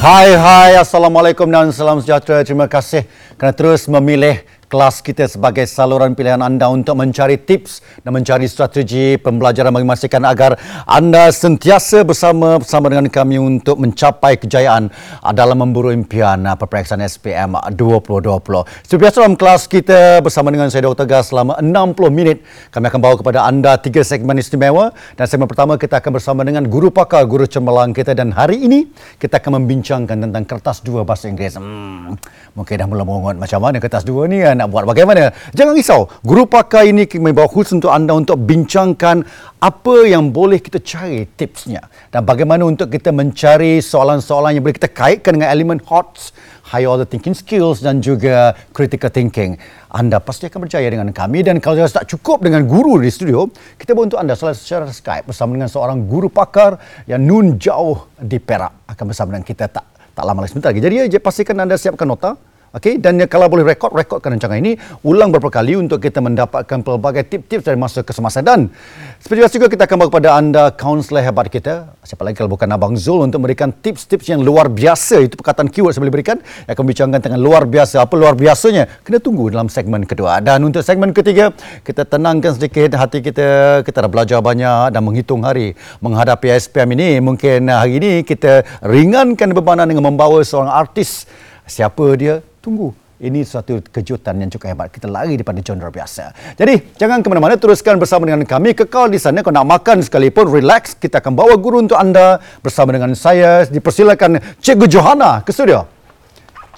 Hai hai Assalamualaikum dan salam sejahtera. Terima kasih kerana terus memilih kelas kita sebagai saluran pilihan anda untuk mencari tips dan mencari strategi pembelajaran bagi memastikan agar anda sentiasa bersama bersama dengan kami untuk mencapai kejayaan dalam memburu impian uh, peperiksaan SPM 2020. Seperti biasa dalam kelas kita bersama dengan saya Dr. Gas selama 60 minit kami akan bawa kepada anda tiga segmen istimewa dan segmen pertama kita akan bersama dengan guru pakar guru cemerlang kita dan hari ini kita akan membincangkan tentang kertas dua bahasa Inggeris. Hmm, mungkin dah mula mengongot macam mana kertas dua ni kan nak buat. Bagaimana. Jangan risau, guru pakar ini kami bawa khusus untuk anda untuk bincangkan apa yang boleh kita cari tipsnya. Dan bagaimana untuk kita mencari soalan-soalan yang boleh kita kaitkan dengan elemen HOTS, high order thinking skills dan juga critical thinking. Anda pasti akan berjaya dengan kami. Dan kalau tak cukup dengan guru di studio, kita bawa untuk anda secara Skype bersama dengan seorang guru pakar yang nun jauh di Perak. Akan bersama dengan kita tak tak lama lagi. Sebentar lagi. Jadi pastikan anda siapkan nota Okey dan kalau boleh rekod rekodkan rancangan ini. Ulang beberapa kali untuk kita mendapatkan pelbagai tips-tips dari masa ke semasa. Dan seperti biasa juga kita akan bawa kepada anda kaunselor hebat kita siapa lagi kalau bukan Abang Zul untuk memberikan tips-tips yang luar biasa. Itu perkataan keyword saya boleh berikan. Yang akan bincangkan tentang luar biasa. Apa luar biasanya? Kena tunggu dalam segmen kedua. Dan untuk segmen ketiga kita tenangkan sedikit hati kita. Kita dah belajar banyak dan menghitung hari menghadapi SPM ini. Mungkin hari ini kita ringankan bebanan dengan membawa seorang artis. Siapa dia tunggu. Ini suatu kejutan yang cukup hebat. Kita lari daripada genre biasa. Jadi, jangan ke mana-mana. Teruskan bersama dengan kami. Kekal di sana. Kalau nak makan sekalipun, relax. Kita akan bawa guru untuk anda bersama dengan saya. Dipersilakan Cikgu Johanna ke studio.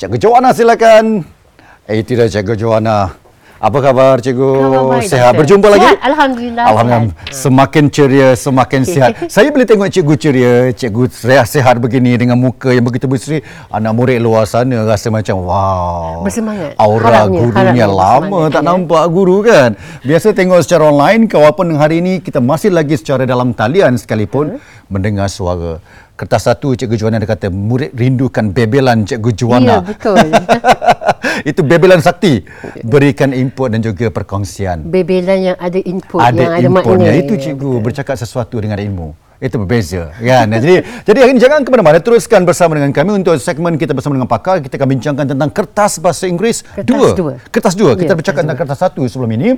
Cikgu Johanna silakan. Eh, tidak Cikgu Johanna. Apa khabar cikgu? Khabar baik, Sehat. doktor. Berjumpa lagi? Sihat, Alhamdulillah. Alhamdulillah. Sihat. Semakin ceria, semakin sihat. Saya boleh tengok cikgu ceria, cikgu sehat, sehat begini dengan muka yang begitu berseri. Anak murid luar sana rasa macam wow. Bersemangat. Aura Harapnya, gurunya harapnya lama tak ya. nampak guru kan. Biasa tengok secara online, walaupun hari ini kita masih lagi secara dalam talian sekalipun mendengar suara. Kertas satu Cikgu Juana dia kata murid rindukan bebelan Cikgu Juana. Ya, betul. Itu bebelan sakti. Berikan input dan juga perkongsian. Bebelan yang ada input, ada yang ada inputnya. makna. Itu cikgu bercakap sesuatu dengan ilmu. Itu berbeza. Kan? jadi, jadi hari ini jangan ke mana-mana. Teruskan bersama dengan kami untuk segmen kita bersama dengan pakar. Kita akan bincangkan tentang kertas bahasa Inggeris Kertas dua. dua. Kertas dua. Kita Ya, bercakap kertas tentang kertas satu sebelum ini.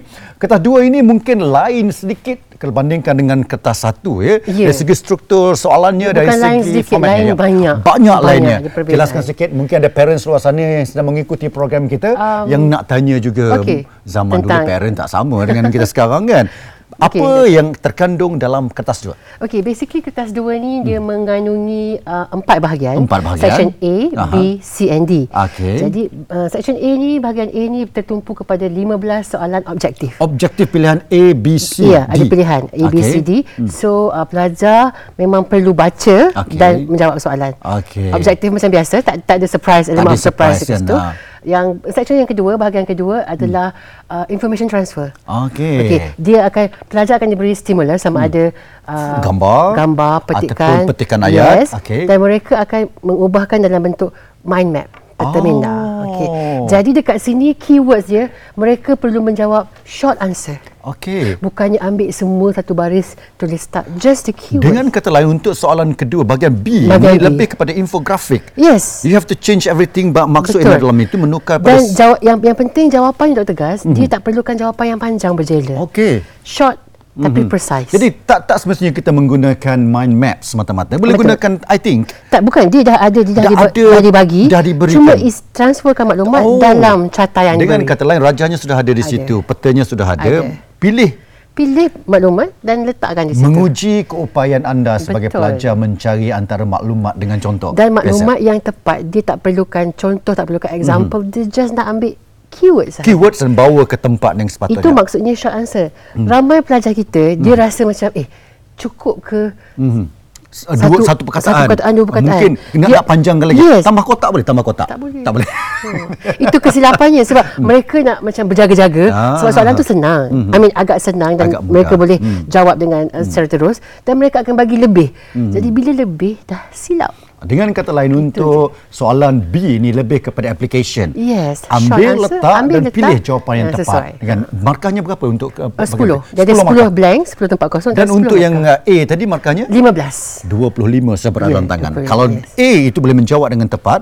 Kertas dua ini mungkin lain sedikit kalau bandingkan dengan kertas satu. Ya? Ya. Dari segi struktur soalannya, Bukan dari segi sedikit, formatnya. lain ya. banyak. Banyak Banyak lainnya. Jelaskan sikit. Mungkin ada parents luar sana yang sedang mengikuti program kita Um, yang nak tanya juga okey. zaman dulu Tentang- parent tak sama dengan kita sekarang kan. Apa Okey. yang terkandung dalam kertas dua? Okey, basically kertas dua ni dia mengandungi uh, empat bahagian. Hmm. Empat bahagian. Section A, Aha. B, C and D. Okey. Jadi uh, section A ni, bahagian A ni tertumpu kepada 15 soalan objektif. Objektif pilihan A, B, C, Ya, D. ada pilihan A, B, Okey. C, D. So, uh, pelajar memang perlu baca Okey. dan menjawab soalan. Okey. Objektif macam biasa, tak tak ada surprise, Tak ada surprise surprise kan, situ. ha. Yang section yang kedua, bahagian kedua adalah uh, information transfer. Okey. Okey, dia akan pelajar akan diberi stimulus sama ada uh, Gambar gambar, petikan, ataupun petikan ayat. Yes, Okey. Dan mereka akan mengubahkan dalam bentuk mind map peta Oh. minda. Okey. Jadi dekat sini keywords dia mereka perlu menjawab short answer. Okey. Bukannya ambil semua satu baris tulis start just the keywords. Dengan kata lain untuk soalan kedua bahagian B Bahagian ini B. lebih kepada infografik. Yes. You have to change everything but maksud Betul. yang dalam itu menukar pada Dan jawab yang yang penting jawapan Dr. Gas, mm-hmm. dia tak perlukan jawapan yang panjang berjela. Okey. Short tapi precise. Jadi tak tak semestinya kita menggunakan mind map semata-mata. Boleh Betul. gunakan I think Tak bukan dia dah ada dia dah, Dah diba- ada, dah dibagi. dah diberikan. Cuma is transferkan maklumat Oh. dalam carta yang dengan diberi. kata lain rajanya sudah ada di Ada. situ, petanya sudah ada. Ada. Pilih pilih maklumat dan letakkan di situ. menguji keupayaan anda sebagai Betul. pelajar mencari antara maklumat dengan contoh. dan maklumat yang tepat dia tak perlukan contoh tak perlukan example Mhm. dia just nak ambil keywords sahaja. keywords dan bawa ke tempat yang sepatutnya. Itu maksudnya short answer. Hmm. Ramai pelajar kita dia rasa macam eh cukup ke Mhm. S- Dua, satu, perkataan. satu perkataan dua perkataan. Mungkin nak, Dia- nak panjangkan lagi. Yes. Tambah kotak boleh? Tambah kotak? Tak boleh. Tak boleh. Hmm. Itu kesilapannya sebab mereka nak macam berjaga-jaga Ah. sebab soalan tu senang. I mean agak senang dan Agak mudah. mereka boleh Hmm. jawab dengan uh, secara terus dan mereka akan bagi lebih. Jadi bila lebih dah silap. Dengan kata lain untuk soalan B ni lebih kepada application. Yes, Ambil answer, letak ambil dan letak, pilih jawapan yang ah, tepat. sesuai. Dengan markahnya berapa untuk uh, Uh, 10. Dia ada 10 markah. blank, 10 tempat kosong Dan 10 untuk yang markah. uh, A tadi markahnya 15. 25 seberat dalam tangan. 25, Kalau yes. A itu boleh menjawab dengan tepat,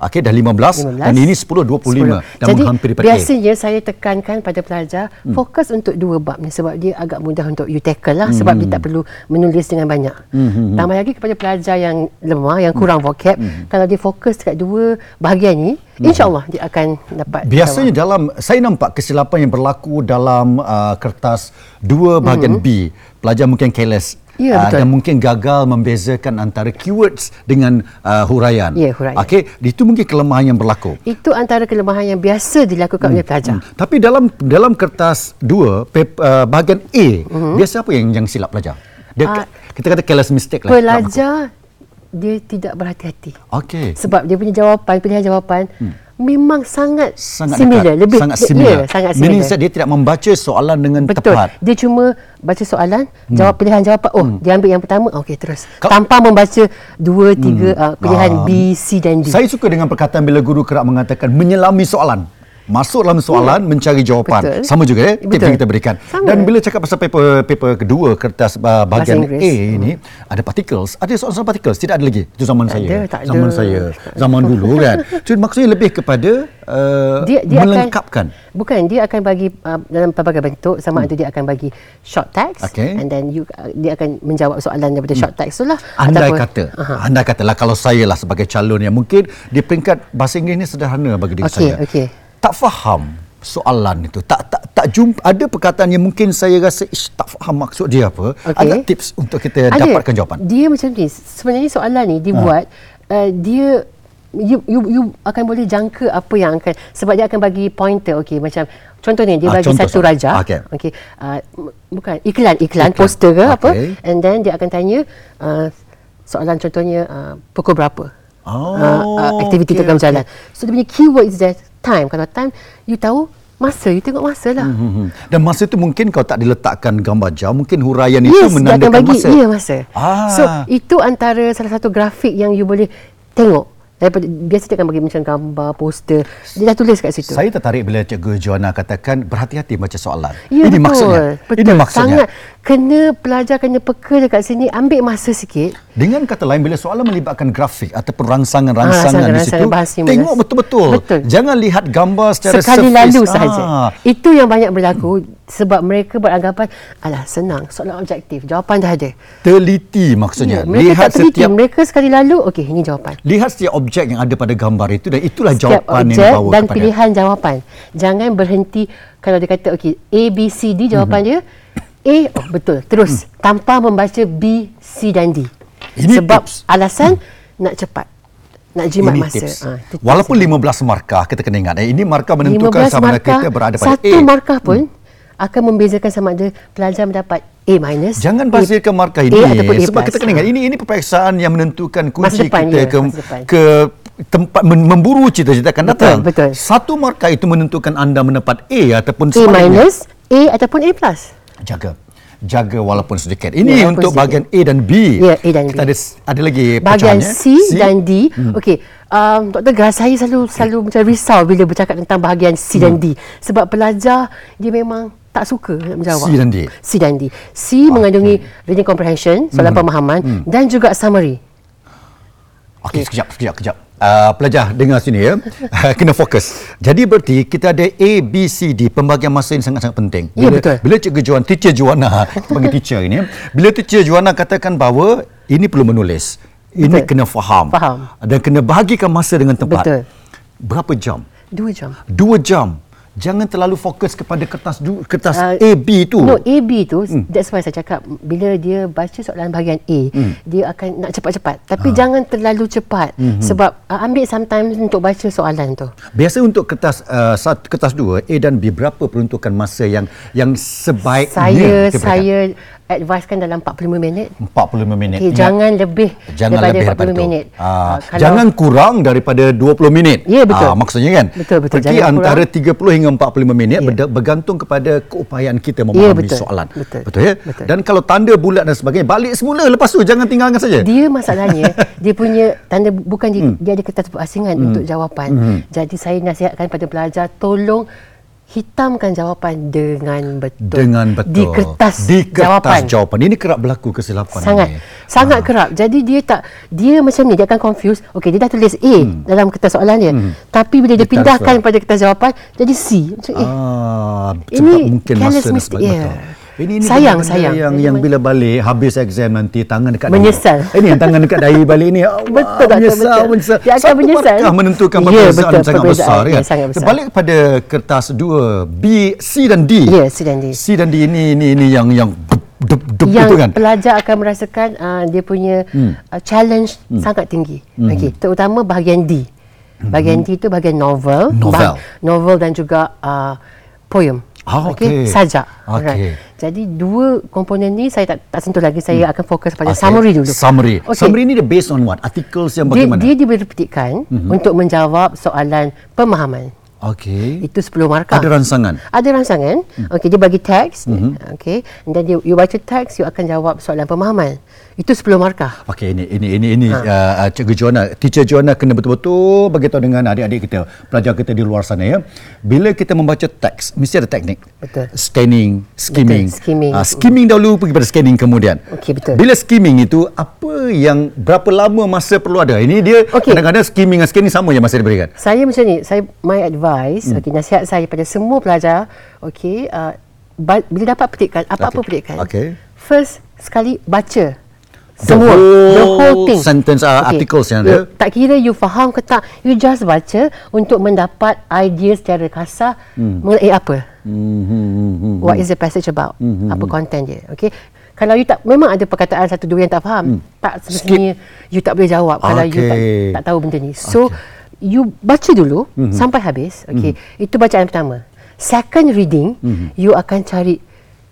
okey dah 15, 15. dan ini 10 25 dan Jadi menghampiri pada A. biasanya saya tekankan pada pelajar hmm. fokus untuk dua bab ni sebab dia agak mudah untuk you tackle lah sebab Hmm. dia tak perlu menulis dengan banyak. Hmm. Tambah lagi kepada pelajar yang lemah yang kurang vocab Hmm. kalau dia fokus dekat dua bahagian ni insya-Allah dia akan dapat Biasanya dalam saya nampak kesilapan yang berlaku dalam uh, kertas dua bahagian B. Pelajar mungkin careless Hmm. Ya, uh, betul. dan mungkin gagal membezakan antara keywords dengan uh, huraian. Ya, huraian. Okey, itu mungkin kelemahan yang berlaku. itu antara kelemahan yang biasa dilakukan oleh pelajar. Tapi dalam dalam kertas dua pap, uh, bahagian A, biasa apa yang yang silap pelajar? Dia, Hmm. Ah, kita kata careless mistake lah. Pelajar dia tidak berhati-hati. Okey. Sebab dia punya jawapan, pilihan jawapan memang sangat, sangat similar, dekat, lebih sangat ya, similar. sangat Meaning similar. dia tidak membaca soalan dengan Betul. tepat. Dia cuma baca soalan, jawab pilihan jawapan. Oh, dia ambil yang pertama. Okey, terus. Kau- Tanpa membaca dua, tiga uh, pilihan Ah. B, C dan D. Saya suka dengan perkataan bila guru kerap mengatakan menyelami soalan. Masuk dalam soalan, mencari jawapan. Betul. Sama juga eh, tips yang kita berikan. Sama. Dan bila cakap pasal paper paper kedua, kertas uh, bahagian A ini, ada particles. Ada soalan-soalan particles? Tidak ada lagi. Itu zaman Tak saya. ada, tak zaman ada. saya. Zaman dulu kan. Jadi maksudnya lebih kepada uh, dia, dia melengkapkan. Akan, bukan, dia akan bagi uh, dalam pelbagai bentuk. Sama ada dia akan bagi short text. Okey. And then you, uh, dia akan menjawab soalan daripada short text tu lah. Andai Ataupun- kata, Aha. andai katalah kalau saya lah sebagai calon yang mungkin di peringkat bahasa Inggeris ni sederhana bagi diri Okey, saya. okey. Tak faham soalan itu. Tak tak tak jumpa ada perkataan yang mungkin saya rasa ish, tak faham maksud dia apa. Okey. Ada tips untuk kita dapatkan jawapan. Dia macam ni. Sebenarnya soalan ni dibuat uh, dia you, you you akan boleh jangka apa yang akan sebab dia akan bagi pointer okey macam contohnya dia Ah, bagi contoh satu raja Okey. okey uh, m- bukan iklan iklan Iklan. poster ke apa Okey. and then dia akan tanya uh, soalan contohnya uh, pukul berapa Oh, uh, uh, aktiviti okay, okey. jalan so dia punya keyword is that time kalau time you tahu masa you tengok masa lah Hmm. Dan masa itu mungkin kalau tak diletakkan gambar jam, mungkin huraian Yes, itu menandakan bagi masa. Ya, masa. Ah. So, itu antara salah satu grafik yang you boleh tengok. Daripada, biasa dia akan bagi macam gambar, poster. Dia dah tulis kat situ. Saya tertarik bila Cikgu Joanna katakan berhati-hati baca soalan. Ya, Ini betul. maksudnya. Betul. Ini maksudnya. Sangat. Kena pelajar, kena peka dekat sini. Ambil masa sikit. Dengan kata lain bila soalan melibatkan grafik ataupun rangsangan-rangsangan Ah, di situ tengok betul-betul. Betul. Jangan lihat gambar secara Sekali surface. lalu Ah. sahaja. Itu yang banyak berlaku sebab mereka beranggapan alah senang, soalan objektif, jawapan dah ada. Teliti maksudnya. Ya, mereka lihat tak teliti. setiap Mereka sekali lalu, okey ini jawapan. lihat setiap objek yang ada pada gambar itu dan itulah setiap jawapan yang objek dibawa dan kepada pilihan jawapan. Jangan berhenti kalau dia kata okey A B C D jawapan dia A oh betul terus tanpa membaca B C dan D. Ini Sebab tips. alasan nak cepat. Nak jimat ini masa. tips. Itu tips Walaupun dia. 15 markah kita kena ingat eh, ini markah menentukan 15 sama ada markah, kita berada pada satu A. markah pun akan membezakan sama ada pelajar mendapat A minus. Jangan basirkan markah ini A ataupun A sebab plus. kita kena ingat ini ini peperiksaan yang menentukan kunci depan, kita ya, ke ke tempat memburu cita-cita akan Betul, datang. betul. Satu markah itu menentukan anda mendapat A ataupun A minus A ataupun A plus. Jaga. Jaga walaupun sedikit. Ini Ya, untuk sedikit. bahagian A dan B. Ya, A dan B. Kita ada ada lagi Bahagian pecahannya. C, dan D. Hmm. Okey, um, Dr. Gas, saya selalu selalu macam risau bila bercakap tentang bahagian C dan D. Sebab pelajar dia memang tak suka nak menjawab. C dan D. C dan D. C mengandungi reading comprehension, soalan pemahaman dan juga summary. Okey, sekejap, sekejap, sekejap. Uh, pelajar, dengar sini ya. Kena fokus. Jadi berarti kita ada A, B, C, D. Pembagian masa ini sangat-sangat penting. Ya, Bila, betul. Bila Cikgu Joanna, Teacher Joanna, kita panggil teacher ini. ya. Bila Teacher Joanna katakan bahawa ini perlu menulis. Ini Betul. kena faham. Faham. Dan kena bahagikan masa dengan tepat. Betul. Berapa jam? Dua jam. Dua jam. Jangan terlalu fokus kepada kertas du, kertas Uh, A, B tu. No, A, B tu, hmm. that's why saya cakap, bila dia baca soalan bahagian A, hmm. dia akan nak cepat-cepat. Tapi jangan terlalu cepat. Hmm. Sebab uh, ambil sometimes untuk baca soalan tu. Biasa untuk kertas uh, sat, kertas dua A dan B berapa peruntukan masa yang yang sebaiknya saya diberikan? Advisekan dalam 45 minit. 45 minit. Okay, Ingat, jangan lebih jangan daripada lebih 40 daripada minit. Ah, kalau- jangan kurang daripada 20 minit. Ya, betul. Ah, maksudnya kan? Betul, betul. Pergi Jangan antara kurang. 30 hingga 45 minit Ya. berda- bergantung kepada keupayaan kita Ya, memahami betul. soalan. Betul. Betul ya? Betul. Dan kalau tanda bulat dan sebagainya, balik semula lepas tu jangan tinggalkan saja. Dia masalahnya dia punya tanda bukan dia, Hmm. dia ada kertas berasingan untuk jawapan. Jadi saya nasihatkan pada pelajar tolong hitamkan jawapan dengan betul. Dengan betul. Di kertas, Di kertas jawapan. jawapan. Ini kerap berlaku kesilapan Sangat ini. sangat kerap. Jadi dia tak dia macam ni dia akan confuse. Okey dia dah tulis A dalam kertas soalan dia. Tapi bila dia Hmm. Dia pindahkan pada kertas jawapan jadi C. Macam eh Ah, Ini sebab mungkin masa mistake, sebagainya. ya. Betul. Ini, ini Sayang, sayang. yang yang bila balik habis exam nanti tangan dekat Menyesal. dahi. Ini yang tangan dekat dahi balik ni. Allah, Betul, menyesal, betul. menyesal. Dia akan Satu menyesal. markah menentukan Ya, perbezaan betul, sangat perbezaan. besar Ya, kan. sangat besar. Balik pada kertas dua B, C dan D. Ya, C dan D. C dan D ini ini ini yang yang dep, dep yang itu kan. pelajar akan merasakan uh, dia punya Hmm. uh, challenge sangat tinggi. Okey, terutama bahagian D. Bahagian D itu bahagian novel, Hmm. Novel. novel dan juga uh, poem. Ah, okey. sajak. Okey. Alright. Jadi dua komponen ni saya tak tak sentuh lagi. Saya akan fokus pada Hmm. Okay. summary dulu. Summary. Okey. Summary ni dia based on what? Articles yang Dia, bagaimana? dia diberi petikan untuk menjawab soalan pemahaman. Okey. Itu 10 markah. Ada rangsangan. Ada rangsangan. Okey, dia bagi teks. Okey. Dan dia you baca teks, you akan jawab soalan pemahaman. Itu 10 markah. Okey ini ini ini ini Ha. uh, uh, Cikgu Joanna, teacher Joanna kena betul-betul beritahu dengan adik-adik kita, pelajar kita di luar sana ya. Bila kita membaca teks, mesti ada teknik. Betul. Scanning, skimming. Betul, skimming. Uh, skimming dahulu pergi pada scanning kemudian. Okey, betul. Bila skimming itu apa yang berapa lama masa perlu ada? Ini dia Okey. kadang-kadang skimming dengan scanning sama je masa diberikan. Saya macam ni, saya my advice, hmm. okey nasihat saya pada semua pelajar, okey, uh, bila dapat petikan, apa-apa Okey. petikan. Okey. First sekali baca The semua whole the whole thing sentence, uh, Okey. articles yang ada. tak kira you faham ke tak you just baca untuk mendapat idea secara kasar hmm. mengenai apa Hmm, hmm, hmm, hmm. what is the passage about apa content dia okey kalau you tak memang ada perkataan satu dua yang tak faham tak semestinya you tak boleh jawab kalau you tak, tak tahu benda ni so you baca dulu sampai habis. Okey itu bacaan pertama. Second reading you akan cari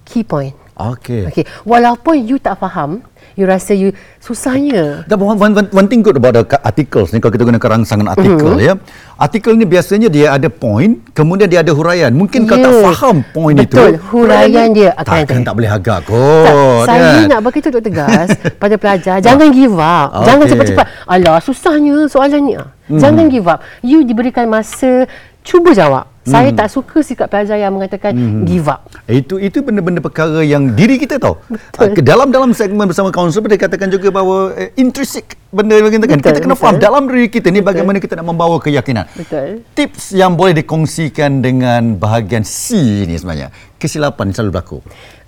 key point. Okey. okey walaupun you tak faham you rasa you susahnya The one, one, one, one thing good about the articles ni kalau kita gunakan rangsangan artikel Mhm. ya. Artikel ni biasanya dia ada point, kemudian dia ada huraian. Mungkin kalau tak Ya. faham point itu, Betul, huraian dia akan takkan tak boleh agak Tak, kot. saya kan? nak bagi tu tegas pada pelajar jangan give up Okey. jangan cepat-cepat alah susahnya soalan ni Ah, Hmm. jangan give up you diberikan masa cuba jawab saya tak suka sikap pelajar yang mengatakan give up Itu itu benda-benda perkara yang diri kita tahu. Betul. Ke dalam dalam segmen bersama kaunselor dia katakan juga bahawa eh, intrinsic benda yang kita. Betul, Kita kena betul. faham dalam diri kita ni bagaimana kita nak membawa keyakinan. Betul. Tips yang boleh dikongsikan dengan bahagian C ni sebenarnya. Kesilapan selalu berlaku.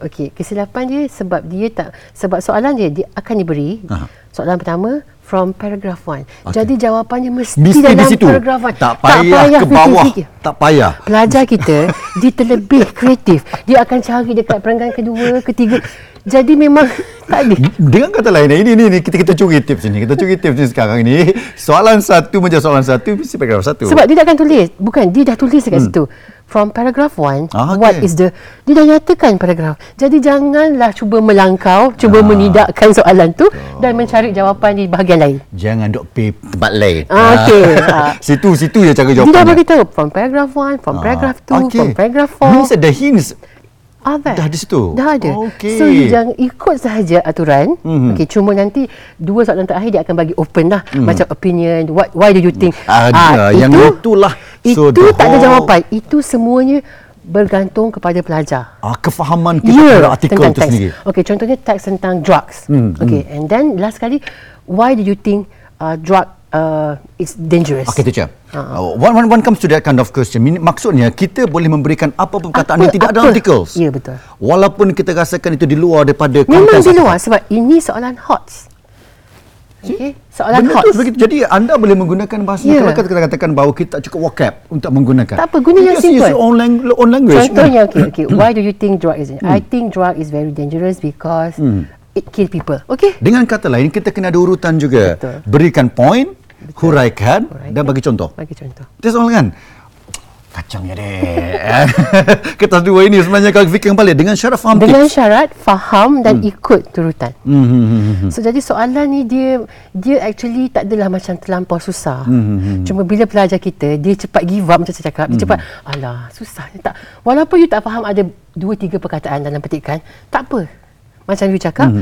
Okey, kesilapan dia sebab dia tak sebab soalan dia dia akan diberi. Aha. Soalan pertama from paragraph 1. Jadi jawapannya mesti, Mesti dalam di situ. paragraph 1. Tak payah ke bawah. Tak payah. Pelajar kita dia terlebih kreatif. Dia akan cari dekat perenggan kedua, ketiga. Jadi memang tak ada. Dengan kata lain, ini ini, ini kita kita curi tips ni. Kita curi tips ni sekarang ni. Soalan satu menjadi soalan satu mesti paragraf satu. Sebab dia tak akan tulis. Bukan, dia dah tulis dekat situ. From paragraph 1, Ah, what okey. is the... Dia dah nyatakan paragraf. Jadi janganlah cuba melangkau, cuba menidakkan soalan tu dan mencari jawapan di bahagian lain. Jangan duk pay tempat lain. Ah, okey. Ah. situ situ je cara Dia dah jawapannya. beritahu from paragraph 1, from paragraph 2, Ah, okey. from paragraph Means 4. that the hints Are there. dah di situ? Dah ada. Okey. So you jangan ikut sahaja aturan. Mhm. Mm-hmm. Okay, cuma nanti dua soalan terakhir dia akan bagi open lah. Mm. Macam opinion, what, why do you think? Ah, Ah, yang itulah. So, itu the tak ada jawapan. Itu semuanya bergantung kepada pelajar. Ah, kefahaman kita Ya, pada artikel tentang tu teks. sendiri. Okey, contohnya teks tentang drugs. Hmm, okay, and then last kali, why do you think uh, drug uh, is dangerous? Okay, teacher. Uh, one, one, one comes to that kind of question. Min- Maksudnya, kita boleh memberikan apa-apa perkataan Apa- yang tidak ada apa? articles. Ya, betul. Walaupun kita rasakan itu di luar daripada Memang di luar sebab ini soalan HOTS. Okay, soalan Benda HOTS. tu begitu. Jadi anda boleh menggunakan bahasa Ya. kalau kita katakan bahawa kita tak cukup vocab untuk menggunakan. Tak apa, guna yang Just use simple. your own, lang- own language. Contohnya, okay, okay. Why do you think drug is? I think drug is very dangerous because it kill people. Okay. Dengan kata lain, kita kena ada urutan juga. Betul. Berikan point, huraikan dan bagi contoh. Bagi contoh. That's all kan? Kacangnya deh. Kertas dua ini sebenarnya kalau fikir kembali dengan syarat faham Dengan tips. syarat faham dan ikut turutan. Hmm, hmm, hmm, hmm. So jadi soalan ni dia dia actually tak adalah macam terlampau susah. Hmm, Cuma bila pelajar kita dia cepat give up macam saya cakap, dia cepat alah susah ni tak. Walaupun you tak faham ada dua tiga perkataan dalam petikan, tak apa. Macam you cakap,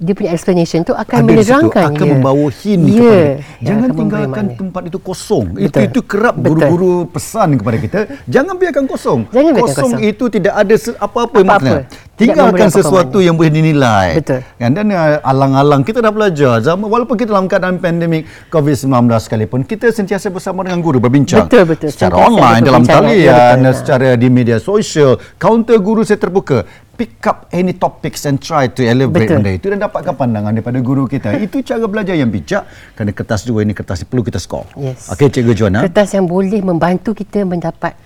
dia punya explanation tu akan. Ada di situ menerangkan akan dia. membawa hint Ya, kepada jangan tinggalkan makna. tempat itu kosong itu Betul. itu kerap Betul. guru-guru pesan kepada kita jangan biarkan kosong Jangan biarkan kosong, kosong. itu tidak ada se- apa-apa Apa-apa. makna tinggalkan sesuatu yang boleh dinilai Betul. kan dan uh, alang-alang kita dah belajar zaman walaupun kita dalam keadaan pandemik COVID-19 sekalipun kita sentiasa bersama dengan guru berbincang Betul, betul. secara Sentiasa online dalam perbincangan. Ya, talian betul. secara di media sosial kaunter guru saya terbuka pick up any topics and try to elaborate Betul. benda itu dan dapatkan pandangan daripada guru kita. Itu cara belajar yang bijak kerana kertas dua ini kertas perlu kita skor. Yes. Okey Cikgu Joanna. Kertas yang boleh membantu kita mendapat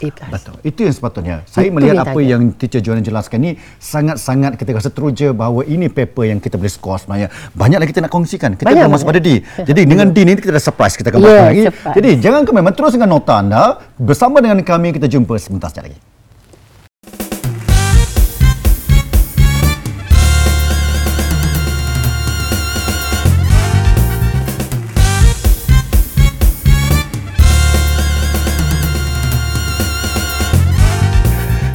A+. Betul. Itu yang sepatutnya. Saya Itu melihat yang apa yang teacher Joanna jelaskan ni sangat-sangat kita rasa teruja bahawa ini paper yang kita boleh skor sebenarnya. Banyak lagi kita nak kongsikan. Kita Banyak, belum masuk pada. D. Jadi dengan D ni kita dah surprise kita akan bahas lagi. surprise. Jadi jangan ke memang terus dengan nota anda. Bersama dengan kami kita jumpa sebentar sekali lagi.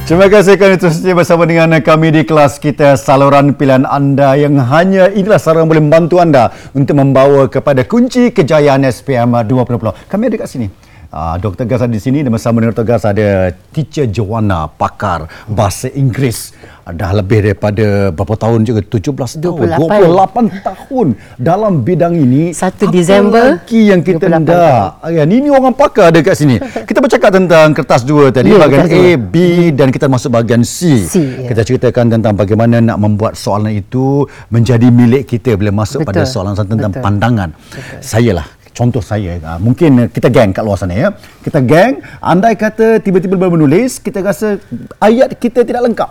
Terima kasih kerana terus setia bersama dengan kami di kelas kita saluran pilihan anda yang hanya inilah saluran boleh membantu anda untuk membawa kepada kunci kejayaan SPM 2020. Kami ada kat sini. Uh, Dr. Gas ada di sini dan bersama dengan Dr. Gas ada Teacher Joanna, pakar bahasa Inggeris. Dah lebih daripada berapa tahun juga? 17 tahun. 28. 28 tahun dalam bidang ini. 1 Apa Disember, lagi yang kita 28 hendak? Ya, ini orang pakar ada kat sini. Kita bercakap tentang kertas dua tadi, Ya, bahagian A, dua. B dan kita masuk bahagian C. C, ya. Kita ceritakan tentang bagaimana nak membuat soalan itu menjadi milik kita bila masuk pada Betul. soalan tentang Betul. pandangan. Saya lah contoh saya uh, mungkin kita geng kat luar sana ya kita geng andai kata tiba-tiba baru menulis kita rasa ayat kita tidak lengkap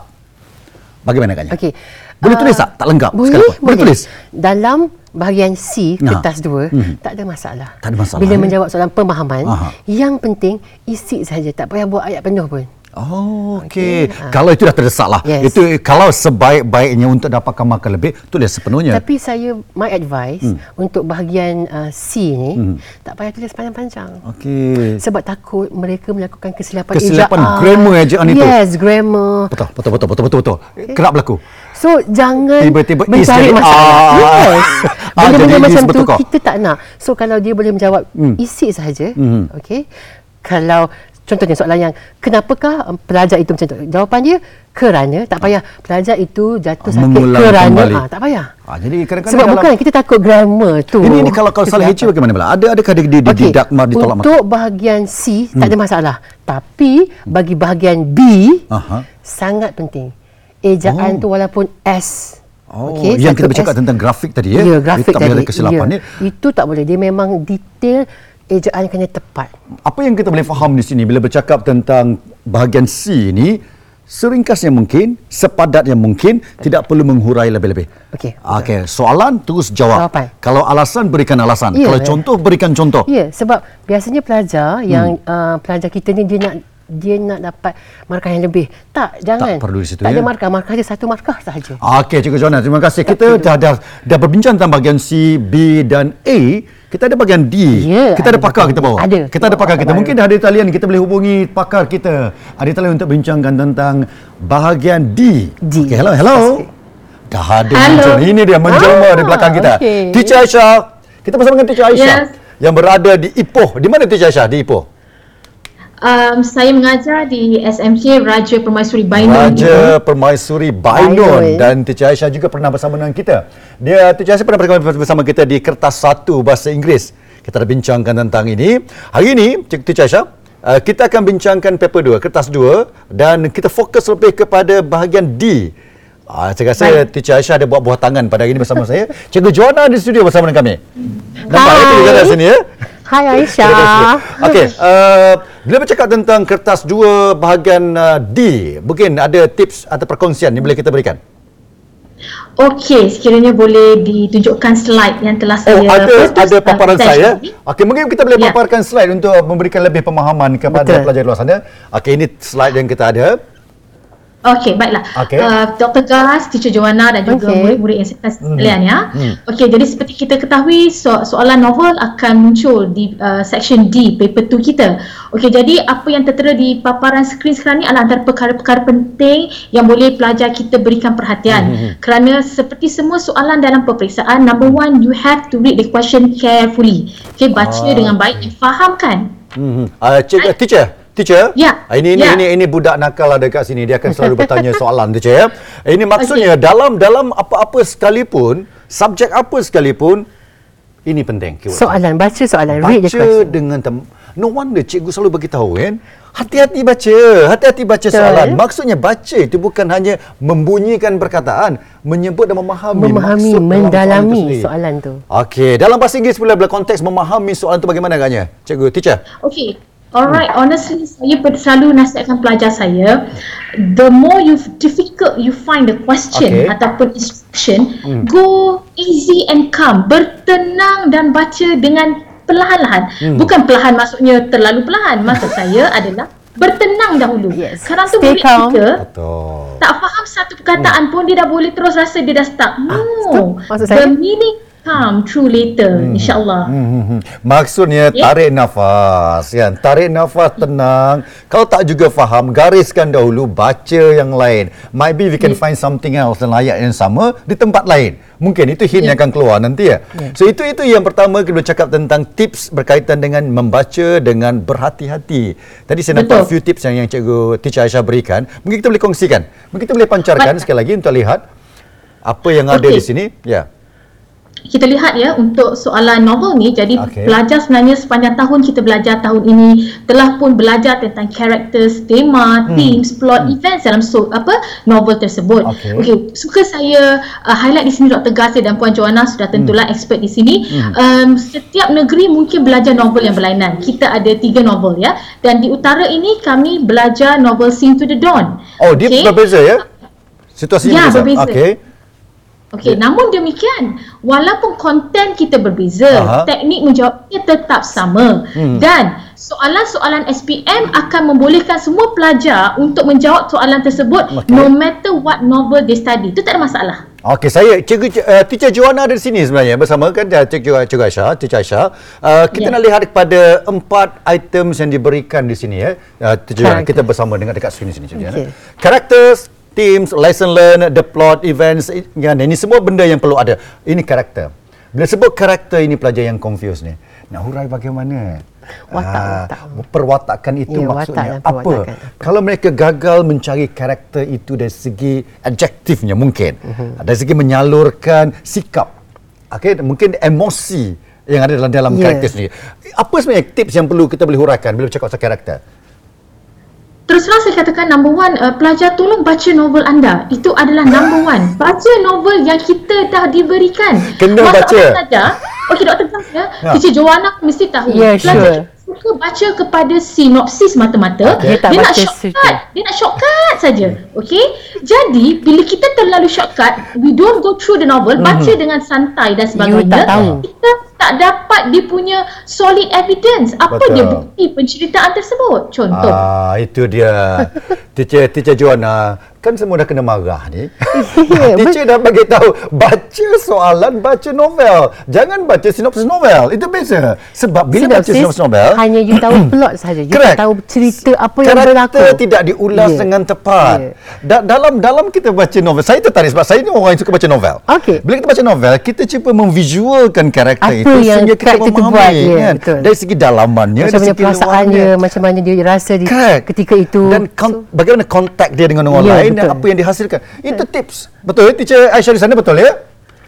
bagaimana agaknya Okey. boleh Ah, tulis tak tak lengkap Boleh, apa? boleh tulis Dalam bahagian C, Nah. kertas dua, Mhm. tak ada masalah. Tak ada masalah, Bila eh? menjawab soalan pemahaman, Aha. yang penting isi saja. Tak payah buat ayat penuh pun. Oh, okey. Okey, ah. Kalau itu dah terdesak lah. Yes. Itu kalau sebaik-baiknya untuk dapatkan markah lebih, tulis sepenuhnya. Tapi saya, my advice, Hmm. untuk bahagian uh, C ni, tak payah tulis panjang-panjang. Okey. Sebab takut mereka melakukan kesilapan, Kesilapan ejaan. grammar ejaan itu. Yes, grammar. Betul, betul, betul, betul, betul, betul. Kerap berlaku. So jangan Tiba-tiba mencari masalah. ah. Yes. Ah, Benda-benda macam tu kita tak nak. So kalau dia boleh menjawab isi sahaja, Hmm. okey. Kalau contohnya soalan yang kenapakah um, pelajar itu macam tu? Jawapan dia kerana tak payah pelajar itu jatuh sakit mengulang kerana kembali. ah tak payah. Ah, jadi kadang-kadang Sebab dalam- bukan kita takut grammar tu. Ini, ini kalau kalau salah Kesilapan. bagaimana pula? Ada adakah dia, dia Okey, didakmar ditolak mata? Untuk bahagian C tak ada masalah. Tapi bagi bahagian B Aha. sangat penting. Ejaan Oh. tu walaupun S. Oh, Okey, yang kita bercakap S. tentang grafik tadi ya. Ya, grafik tak boleh tadi. ada kesilapan ya. ya. Itu tak boleh. Dia memang detail ejaan kena tepat. Apa yang kita boleh faham di sini bila bercakap tentang bahagian C ini seringkas yang mungkin, sepadat yang mungkin, tidak perlu menghurai lebih-lebih. Okey. Okey, soalan terus jawab. Jawapan. Kalau alasan berikan alasan. Ya, Kalau ya. contoh berikan contoh. Ya, sebab biasanya pelajar yang uh, pelajar kita ni dia nak dia nak dapat markah yang lebih. Tak, jangan. perlu di situ, Tak ya? ada markah, markah dia satu markah sahaja. Okey, Cikgu Joanna, terima kasih. Kita dah, dah, dah berbincang tentang bahagian C, B dan A. Kita ada bahagian D. Ya, kita ada ada pakar kita bawa. Ada. Kita ada pakar kita. Mungkin dah ada talian kita boleh hubungi pakar kita. Ada talian untuk bincangkan tentang bahagian D. D. Okey, hello, hello. Dah ada Hello. muncul. Ini dia menjelma Ah, di belakang kita. okey. Teacher Aisyah. Kita bersama dengan Teacher Aisyah. Yes. Yang berada di Ipoh. Di mana Teacher Aisyah? Di Ipoh. Um, saya mengajar di SMC Raja Permaisuri Bainun. Raja Permaisuri Bainun Bainun. dan Teacher Aisyah juga pernah bersama dengan kita. Dia Teacher Aisyah pernah bersama- bersama kita di kertas satu bahasa Inggeris. Kita dah bincangkan tentang ini. Hari ini Teacher Aisyah uh, kita akan bincangkan paper 2, kertas 2 dan kita fokus lebih kepada bahagian D. Uh, saya rasa Baik. Teacher Aisyah ada buat buah tangan pada hari ini bersama saya. Cikgu Joanna di studio bersama dengan kami. Nampak Hai. itu Joanna sini ya? Hai Aisyah. Okey, uh, bila bercakap tentang kertas dua bahagian uh, D, mungkin ada tips atau perkongsian yang boleh kita berikan? Okey, sekiranya boleh ditunjukkan slide yang telah saya Oh, ada tu, ada uh, paparan attach saya. Okey, mungkin kita boleh Ya. paparkan slide untuk memberikan lebih pemahaman kepada Betul. pelajar luar sana. Okey, ini slide yang kita ada. Okey, baiklah. Okey. Uh, Dr. Gas, Teacher Joanna dan juga Okey. murid-murid yang saya kasih sekalian ya. Hmm. Okey, jadi seperti kita ketahui so- soalan novel akan muncul di uh, section D paper 2 kita. Okey, jadi apa yang tertera di paparan skrin sekarang ni adalah antara perkara-perkara penting yang boleh pelajar kita berikan perhatian. Hmm. Kerana seperti semua soalan dalam peperiksaan, number one, you have to read the question carefully. Okey, baca Ah, dengan baik dan fahamkan. Hmm. Uh, cik, uh, teacher, teacher. Ya. Ah, Ini ini, Ya. ini ini budak nakal ada kat sini. Dia akan selalu bertanya soalan teacher ya. Ini maksudnya dalam dalam apa-apa sekalipun, subjek apa sekalipun ini penting. keyword. Soalan, baca soalan. Read the baca question. dengan tem- no wonder cikgu selalu bagi tahu kan hati-hati baca hati-hati baca Betul. soalan maksudnya baca itu bukan hanya membunyikan perkataan menyebut dan memahami Memahami, maksud dalam mendalami soalan, soalan tu. okey dalam bahasa Inggeris bila bila konteks memahami soalan itu bagaimana agaknya cikgu teacher Okay. Alright, honestly saya selalu nasihatkan pelajar saya the more you difficult you find the question Okay. ataupun instruction go easy and calm bertenang dan baca dengan perlahan-lahan. Bukan perlahan maksudnya terlalu perlahan. Maksud saya adalah bertenang dahulu. Yes. sekarang tu Stay murid calm. kita betul. tak faham satu perkataan pun dia dah boleh terus rasa dia dah stuck. No. Maksud the saya? meaning come true later insyaallah Hmm, hmm, hmm. Maksudnya Ya. tarik nafas kan. Tarik nafas tenang. Kalau tak juga faham, gariskan dahulu, baca yang lain. Might be we can find something else dalam ayat yang sama di tempat lain. Mungkin itu hint yang akan keluar nanti ya. So itu itu yang pertama kita cakap tentang tips berkaitan dengan membaca dengan berhati-hati. Tadi saya nampak Betul. few tips yang yang cikgu Teacher Aisyah berikan. Mungkin kita boleh kongsikan. Mungkin kita boleh pancarkan Baik. sekali lagi untuk lihat apa yang ada di sini. Ya. Kita lihat ya untuk soalan novel ni jadi okay. pelajar sebenarnya sepanjang tahun kita belajar tahun ini telah pun belajar tentang characters, tema, hmm. themes, plot, hmm. events dalam so, apa novel tersebut. Okey. Okey, suka saya uh, highlight di sini Dr. Gasir dan Puan Joanna sudah tentulah hmm. expert di sini. Hmm. Um, setiap negeri mungkin belajar novel yang berlainan. Kita ada tiga novel ya dan di utara ini kami belajar novel Sing to the Dawn. Oh, dia Okey? berbeza ya? Situasinya Ya, berbeza. berbeza. Okey. Okey, Ya. namun demikian, walaupun konten kita berbeza, Aha. teknik menjawabnya tetap sama. Hmm. Dan soalan-soalan SPM akan membolehkan semua pelajar untuk menjawab soalan tersebut Okey. no matter what novel they study. Itu tak ada masalah. Okey, saya cikgu uh, teacher Joanna ada di sini sebenarnya bersama kan uh, cikgu cikgu Aisyah, teacher Aisyah. Uh, kita Ya. nak lihat kepada empat items yang diberikan di sini ya. Uh, teacher Character. kita bersama dengan dekat screen sini cikgu. Okey. Okay. Characters, themes, lesson learned, the plot, events, kan, ini semua benda yang perlu ada. Ini karakter. Bila sebut karakter ini pelajar yang confused ni. Nak hurai bagaimana? Watak, Ah, watak. Perwatakan itu Ya, watak maksudnya dan apa? perwatakan. Kalau mereka gagal mencari karakter itu dari segi adjektifnya mungkin, uh-huh. dari segi menyalurkan sikap, okay, mungkin emosi yang ada dalam dalam Ya. karakter sendiri. Apa sebenarnya tips yang perlu kita boleh huraikan bila bercakap pasal karakter? Terus terang saya katakan number one, uh, pelajar tolong baca novel anda. Itu adalah number one. Baca novel yang kita dah diberikan. Kena Masalah baca. pelajar, okey Dr. Kas ya. Teacher Joanna mesti tahu. Ya, pelajar suka baca kepada sinopsis mata-mata. Okey. Dia tak Dia nak shortcut. cerita. Dia nak shortcut saja. Okey? Jadi, bila kita terlalu shortcut, we don't go through the novel, baca dengan santai dan sebagainya. tak tahu. Kita tak dapat dia punya solid evidence. Apa Betul. dia bukti penceritaan tersebut? Contoh. Ah, itu dia. teacher teacher Joanna, kan semua dah kena marah ni. Ya, teacher dah bagi tahu baca soalan, baca novel. Jangan baca sinopsis novel. Itu beza. Sebab bila baca sinopsis novel, hanya you tahu plot saja. You Correct. tak tahu cerita apa yang Karakter berlaku. tidak diulas Ya. dengan tepat. Ya. Da- dalam dalam kita baca novel, saya tertarik sebab saya ni orang yang suka baca novel. Okey. Bila kita baca novel, kita cuba memvisualkan karakter Apa itu yang kita memahami buat, ya, kan. betul. Dari segi dalamannya, macam dari segi perasaannya, luarnya. macam mana dia rasa di Correct. ketika itu. Dan kon- bagaimana kontak dia dengan orang Ya, lain dan betul. apa yang dihasilkan. Itu tips. Betul ya? Teacher Aisyah di sana betul ya?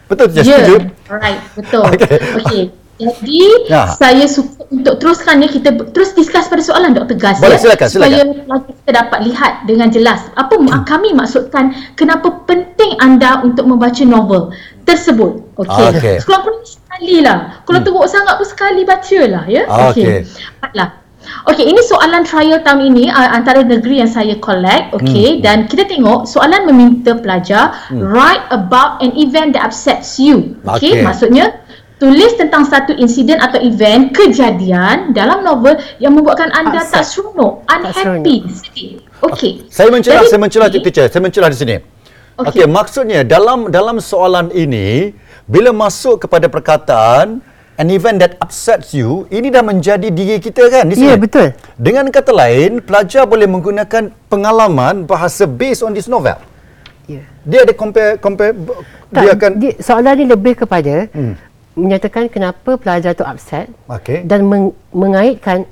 Betul teacher? Ya, Setuju? alright, betul. Okey. Okey. Jadi Ya. saya suka untuk teruskan ya kita terus discuss pada soalan Dr. Gas Boleh, ya silakan, supaya silakan. pelajar kita dapat lihat dengan jelas apa hmm. kami maksudkan kenapa penting anda untuk membaca novel tersebut. Okey. Ah, Okey. Sekurang-kurangnya sekali lah. Kalau teruk sangat pun sekali bacalah ya. Ah, okey. Baiklah. Okey, ini soalan trial tahun ini uh, antara negeri yang saya collect, okey, hmm. dan kita tengok soalan meminta pelajar hmm. write about an event that upsets you. Okey, Okey. maksudnya tulis tentang satu insiden atau event kejadian dalam novel yang membuatkan anda Upset. tak seronok, unhappy, sedih. Okey. Saya mencelah, Dari saya mencelah teacher, saya mencelah di sini. Okey, okay, maksudnya dalam dalam soalan ini bila masuk kepada perkataan an event that upsets you, ini dah menjadi diri kita kan di sini. Ya, betul. Dengan kata lain, pelajar boleh menggunakan pengalaman bahasa based on this novel. Ya. Dia ada compare compare Tak, dia akan dia, soalan ni lebih kepada hmm. menyatakan kenapa pelajar tu upset Okey. dan meng, mengaitkan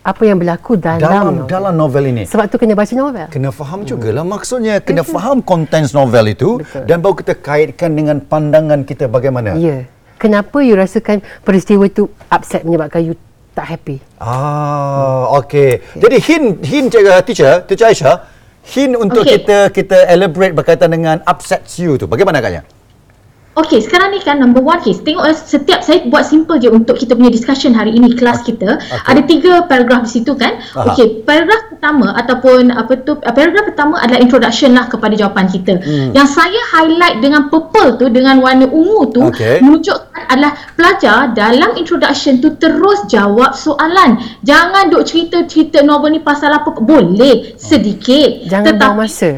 apa yang berlaku dalam, dalam novel. dalam novel ini. Sebab tu kena baca novel. Kena faham jugalah maksudnya kena faham kontens novel itu Betul. dan baru kita kaitkan dengan pandangan kita bagaimana. Ya. Kenapa you rasakan peristiwa tu upset menyebabkan you tak happy? Ah, okey. Jadi hint hint uh, teacher, teacher Aisyah, hint untuk Okey. kita kita elaborate berkaitan dengan upsets you tu. Bagaimana agaknya? Okey, sekarang ni kan number one case. Tengok eh, setiap saya buat simple je untuk kita punya discussion hari ini kelas kita. Ada tiga paragraf di situ kan. Aha. Okey, paragraf pertama ataupun apa tu uh, paragraf pertama adalah introduction lah kepada jawapan kita. Hmm. Yang saya highlight dengan purple tu dengan warna ungu tu Okey. menunjukkan adalah pelajar dalam introduction tu terus jawab soalan. Jangan duk cerita-cerita novel ni pasal apa boleh sedikit. Jangan Tetapi- buang masa.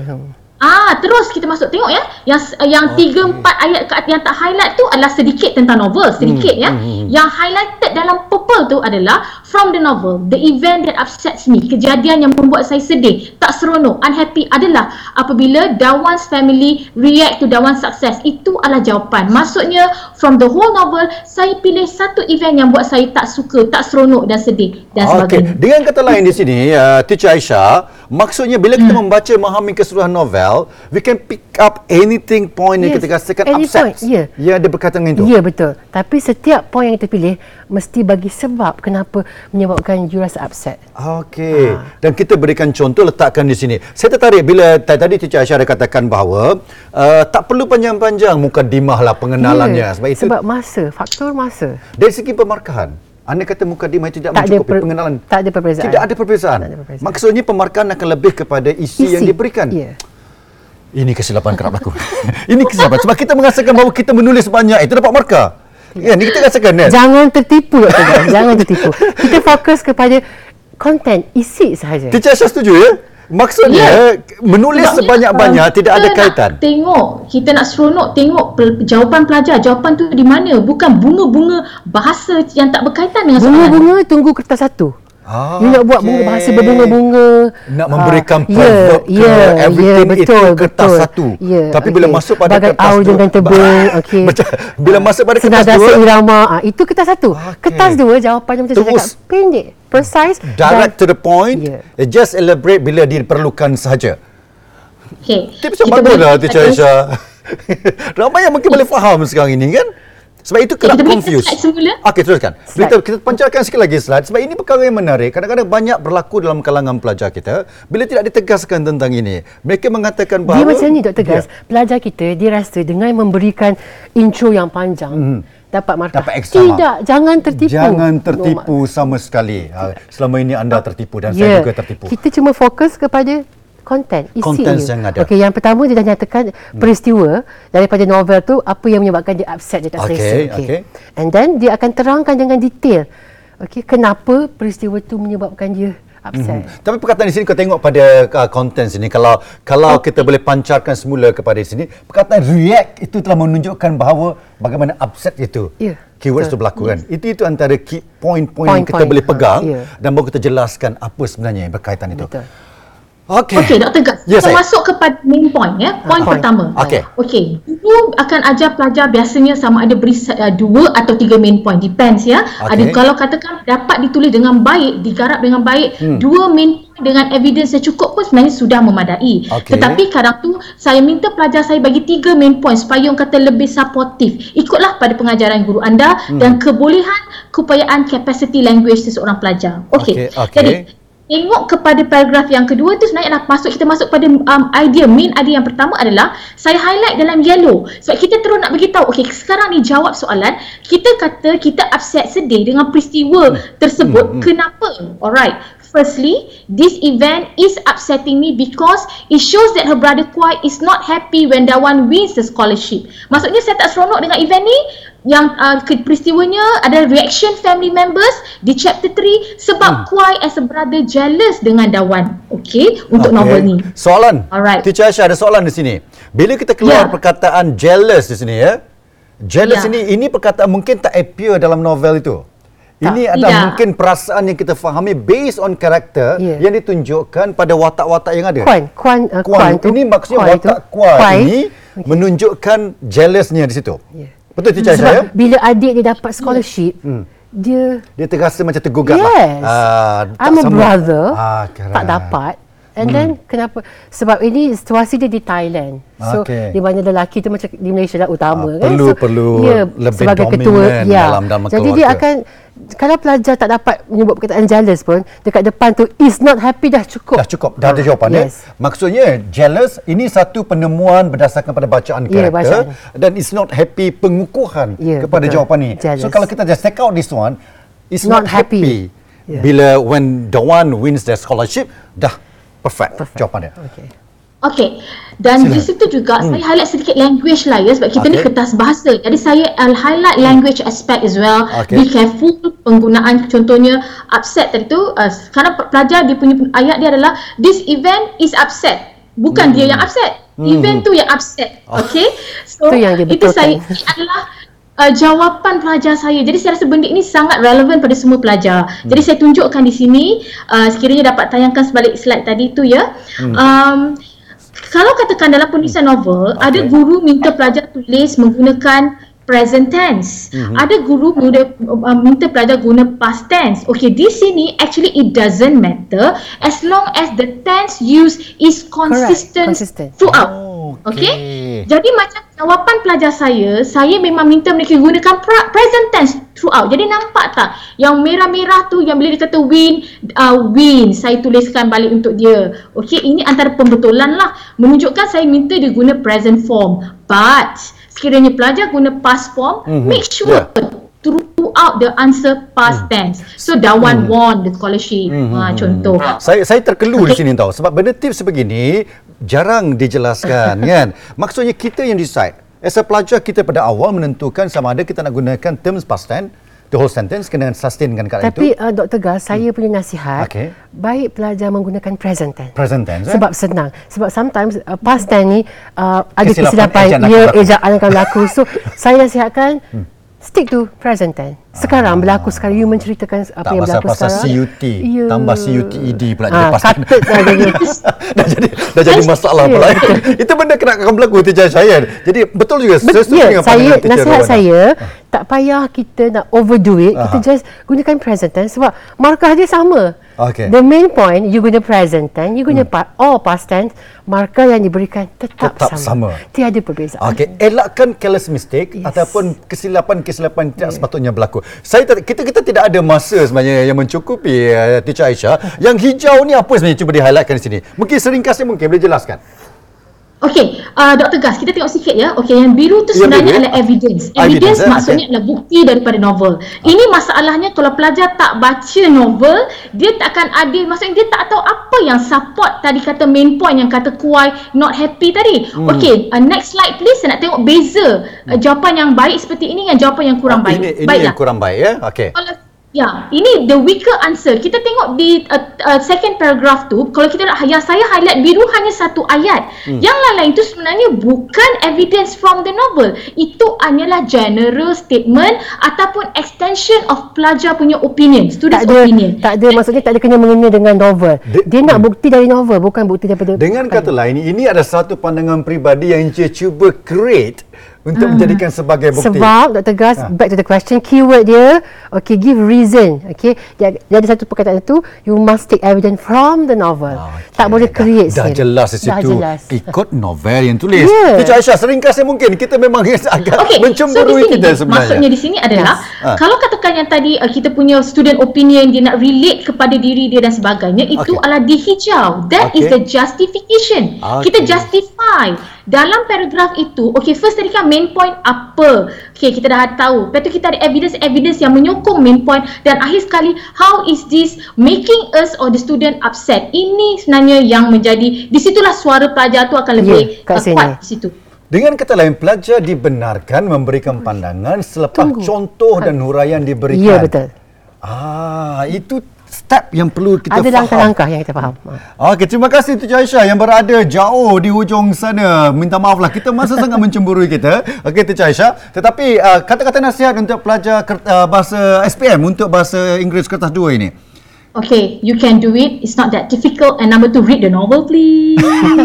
Hmm. Ah, terus kita masuk tengok ya. Yang yang tiga empat ayat ke- yang tak highlight tu adalah sedikit tentang novel, sedikit ya. Yang highlighted dalam purple tu adalah from the novel, the event that upsets me, kejadian yang membuat saya sedih, tak seronok, unhappy adalah apabila Dawan's family react to Dawan's success. Itu adalah jawapan. Maksudnya from the whole novel, saya pilih satu event yang buat saya tak suka, tak seronok dan sedih dan Okey, sebagainya. dengan kata lain di sini, uh, teacher Aisyah, maksudnya bila Hmm. kita membaca memahami keseluruhan novel, we can pick up anything point yang Yes, kita rasakan any upset. point, ya. Yang ada berkaitan dengan itu. Ya betul. Tapi setiap poin yang kita pilih mesti bagi sebab kenapa menyebabkan you rasa upset. Okey. Ah. Dan kita berikan contoh letakkan di sini. Saya tertarik bila tadi Teacher Aisyah katakan bahawa uh, tak perlu panjang-panjang mukadimah lah pengenalannya. Ya, Sebab itu sebab masa, faktor masa. dari segi pemarkahan. Anda kata mukadimah itu tidak Tak mencukupi per- pengenalan. tak ada perbezaan. Tidak ada perbezaan. Tak ada perbezaan. Maksudnya pemarkahan akan lebih kepada isi, yang diberikan. Ya. Ini kesilapan kerap berlaku. ini kesilapan sebab kita merasakan bahawa kita menulis banyak itu dapat markah. Ya, ni kita rasakan kan? Jangan tertipu Dr. Gan. Jangan tertipu. Kita fokus kepada konten, isi sahaja. Teacher Aisyah setuju ya? Maksudnya menulis Sebabnya, sebanyak-banyak uh, tidak ada kaitan. Tengok, kita nak seronok tengok pel- jawapan pelajar. Jawapan tu di mana? Bukan bunga-bunga bahasa yang tak berkaitan dengan soalan. Bunga-bunga tunggu kertas satu. Ah, you nak buat okey. bunga bahasa berbunga-bunga. Nak Ah, memberikan ya, proverb ke ya, everything itu betul, kertas betul. satu. Ya, Tapi bila okey. masuk pada Bagai kertas tu- dengan okey. Macam bila masuk pada kertas Senada dua, seirama, ah, itu kertas satu. Okey. Kertas dua jawapannya macam saya Terus. cakap pendek, precise direct to the point, yeah. just elaborate bila diperlukan sahaja. Okay. Tips yang bagus lah Teacher Aisyah. Ramai yang mungkin boleh faham sekarang ini kan? Sebab itu kerap kita beri confuse. Okey, teruskan. Slide. Kita, kita pancarkan sikit lagi slide. Sebab ini perkara yang menarik. Kadang-kadang banyak berlaku dalam kalangan pelajar kita. Bila tidak ditegaskan tentang ini. Mereka mengatakan bahawa... Dia macam ni Dr. Gas. Ya. Pelajar kita dia rasa dengan memberikan intro yang panjang dapat markah. Dapat extra mark. Tidak, jangan tertipu. Jangan No tertipu mark. sama sekali. Ha, selama ini anda tertipu dan Ya. saya juga tertipu. Kita cuma fokus kepada konten, isi Konten you. yang ada. Okey, yang pertama dia dah nyatakan peristiwa daripada novel tu apa yang menyebabkan dia upset, dia tak Okey, selesa. okey. And then dia akan terangkan dengan detail. Okey, kenapa peristiwa tu menyebabkan dia upset. Mhm. Tapi perkataan di sini kau tengok pada uh, konten sini kalau kalau Okey. kita boleh pancarkan semula kepada di sini perkataan react itu telah menunjukkan bahawa bagaimana upset itu. Ya, Keywords itu berlaku kan. Itu itu antara key point-point yang kita Point-point, boleh ha, pegang ya. dan baru kita jelaskan apa sebenarnya yang berkaitan itu. Betul. Okey. Okey, Dr. Ya, kita saya. masuk kepada main point ya. Point point. pertama. Okey. Okey. Dulu akan ajar pelajar biasanya sama ada beri uh, dua atau tiga main point. Depends ya. Ada Okey. kalau katakan dapat ditulis dengan baik, digarap dengan baik, Hmm. dua main point dengan evidence yang cukup pun sebenarnya sudah memadai. Okey. Tetapi kadang tu saya minta pelajar saya bagi tiga main point supaya orang kata lebih supportive. Ikutlah pada pengajaran guru anda Hmm. dan kebolehan keupayaan capacity language seseorang pelajar. Okey. Okey, okey. Jadi tengok kepada paragraf yang kedua tu sebenarnya adalah masuk kita masuk pada um, idea main idea yang pertama adalah saya highlight dalam yellow. Sebab kita terus nak beritahu okey sekarang ni jawab soalan kita kata kita upset sedih dengan peristiwa tersebut. Hmm, hmm. kenapa? Alright. Firstly, this event is upsetting me because it shows that her brother Kwai is not happy when Dawan wins the scholarship. Maksudnya saya tak seronok dengan event ni yang uh, peristiwanya ada reaction family members di chapter 3 sebab hmm. Kwai as a brother jealous dengan Dawan. Okay, untuk Okey. novel ni. Soalan. Alright. Teacher Aisyah ada soalan di sini. Bila kita keluar Ya. perkataan jealous di sini ya. Jealous Ya. ini ini perkataan mungkin tak appear dalam novel itu. Ini Tak. adalah Tidak. mungkin perasaan yang kita fahami based on karakter Ya. yang ditunjukkan pada watak-watak yang ada. Kuan, kuan, uh, Kuan, kuan tu. ini maksudnya kuan watak tu, kuan kuai. ini menunjukkan jealousnya di situ. Ya. Betul Teacher Sebab ya? bila adik dia dapat scholarship, dia Dia terasa macam tergugat Yes. lah. Ah, tak I'm a sama. brother. Ah, tak dapat. And then kenapa? Sebab ini situasi dia di Thailand. So Okay. di mana lelaki tu macam di Malaysia lah utama Ah, kan. perlu- so, perlu ya, lebih sebagai ketua ya. dalam- dalam Jadi dia keluarga. akan kalau pelajar tak dapat menyebut perkataan jealous pun dekat depan tu is not happy dah cukup. Dah cukup, dah ada jawapannya. Yes. Maksudnya jealous ini satu penemuan berdasarkan pada bacaan Ya, karakter bacaan. dan is not happy pengukuhan Ya, kepada betul. jawapan ini. Jealous. So kalau kita just take out this one, is not, Not happy. happy. Ya. Bila when the one wins the scholarship, dah perfect, Perfect. jawapannya. Okay. Okay. Dan di situ juga hmm. saya highlight sedikit language lah ya sebab kita ni Okay. kertas bahasa. Jadi saya uh, highlight language aspect as well. Okay. Be careful penggunaan contohnya upset tadi tu uh, kerana pelajar dia punya ayat dia adalah this event is upset. Bukan dia yang upset. Event tu yang upset. Okay. So Tu yang dia itu saya ini adalah uh, jawapan pelajar saya. Jadi saya rasa benda ini sangat relevan pada semua pelajar. Hmm. Jadi saya tunjukkan di sini uh, sekiranya dapat tayangkan sebalik slide tadi tu ya. Hmm. Um, kalau katakan dalam penulisan novel Okay. ada guru minta pelajar tulis menggunakan present tense. Mhm. Ada guru guna, uh, minta pelajar guna past tense. Okay, di sini actually it doesn't matter as long as the tense used is consistent, consistent. throughout. Oh, Okay. okay. Jadi macam jawapan pelajar saya, saya memang minta mereka gunakan pra- present tense throughout. Jadi nampak tak yang merah-merah tu yang bila dia kata win, uh, win, saya tuliskan balik untuk dia. Okey, ini antara pembetulan lah. Menunjukkan saya minta dia guna present form. But sekiranya pelajar guna past form, Mhm, make sure yeah. throughout the answer past tense. So Dawan won the scholarship. Ha, contoh. Saya saya terkelu di Okay. sini tahu sebab benda tips sebegini jarang dijelaskan kan. Maksudnya kita yang decide. As a pelajar kita pada awal menentukan sama ada kita nak gunakan terms past tense the whole sentence kena sustainkan kat Tapi itu uh, Dr. Gas, saya punya nasihat, Okey. baik pelajar menggunakan present tense. present tense eh? Sebab senang. Sebab sometimes uh, past tense ni uh, ada Kesilapan kesilapan. ejaan akan Ya, ejaan akan berlaku. So, saya nasihatkan stick to present tense. Sekarang berlaku sekarang you menceritakan apa Ah. tak yang pasal berlaku pasal sekarang. CUT Ya. tambah CUTED pula jadi Ah, tense. katut dah jadi. dah jadi dah jadi masalah pula. Itu benda kena akan berlaku teacher saya. Jadi betul juga Bet- sesuai ya, dengan saya pandangan teacher nasihat Rowana. saya tak payah kita nak overdo it. Kita Aha. just gunakan present tense sebab markah dia sama. Okey. The main point you guna present tense, you guna pa- all past tense, markah yang diberikan tetap, Tetap sama. Tiada perbezaan. Okey, elakkan careless mistake Yes. ataupun kesilapan-kesilapan tidak sepatutnya berlaku. Saya tak- kita kita tidak ada masa sebenarnya yang mencukupi uh, teacher Aisyah. Yang hijau ni apa sebenarnya cuba di-highlightkan di sini. Mungkin seringkasnya mungkin boleh jelaskan. Okey, uh, Dr. Gas, kita tengok sikit ya. Okey, yang biru tu Yang sebenarnya eh? adalah evidence. Evidence, Evidence, eh? maksudnya adalah bukti daripada novel. Ini masalahnya kalau pelajar tak baca novel, dia tak akan ada, maksudnya dia tak tahu apa yang support tadi kata main point yang kata Kuai not happy tadi. Hmm. Okey, uh, next slide please. Saya nak tengok beza uh, jawapan yang baik seperti ini dengan jawapan yang kurang Oh, baik. Ini, ini Baiklah. yang kurang baik ya. Okey. Kalau Ya, ini the weaker answer. Kita tengok di uh, uh, second paragraph tu, kalau kita nak yang saya highlight biru hanya satu ayat. Hmm. Yang lain-lain tu sebenarnya bukan evidence from the novel. Itu hanyalah general statement ataupun extension of pelajar punya opinion, tak students ada opinion. tak ada maksudnya tak ada kena mengena dengan novel. De- dia nak bukti dari novel bukan bukti daripada Dengan kata lain, ini ada satu pandangan peribadi yang dia cuba create untuk menjadikan sebagai bukti. Sebab Dr. Gas Ha. back to the question keyword dia okay give reason okay dia, dia ada satu perkataan itu you must take evidence from the novel Okey, tak boleh dah- create Dah, sendiri. jelas di dah situ. jelas Ikut novel yang tulis. Ya. Teacher Aisyah, seringkas yang mungkin kita memang agak Okey, mencemburui so di sini, kita sebenarnya. Maksudnya di sini adalah Yes. Ah. kalau katakan yang tadi uh, kita punya student opinion dia nak relate kepada diri dia dan sebagainya itu Okey. adalah dihijau. That is Okey. the justification. Okey. Kita justify dalam paragraf itu. Okay, first tadi kan main point apa? Okay, kita dah tahu. Lepas tu kita ada evidence-evidence yang menyokong main point dan akhir sekali how is this making us or the student upset? Ini sebenarnya yang menjadi di situlah suara pelajar tu akan lebih kat uh, sini. kuat di situ. Dengan kata lain, pelajar dibenarkan memberikan pandangan selepas Tunggu. contoh dan huraian diberikan. ya betul Ah, itu step yang perlu kita ada faham. langkah-langkah yang kita faham Ha. Okey, terima kasih Teacher Aisyah yang berada jauh di hujung sana. Minta maaf lah, kita masa sangat mencemburui kita. Okey, Teacher Aisyah. Tetapi uh, kata-kata nasihat untuk pelajar uh, bahasa SPM untuk bahasa Inggeris kertas 2 ini. Okay, you can do it. It's not that difficult. And number two, read the novel, please.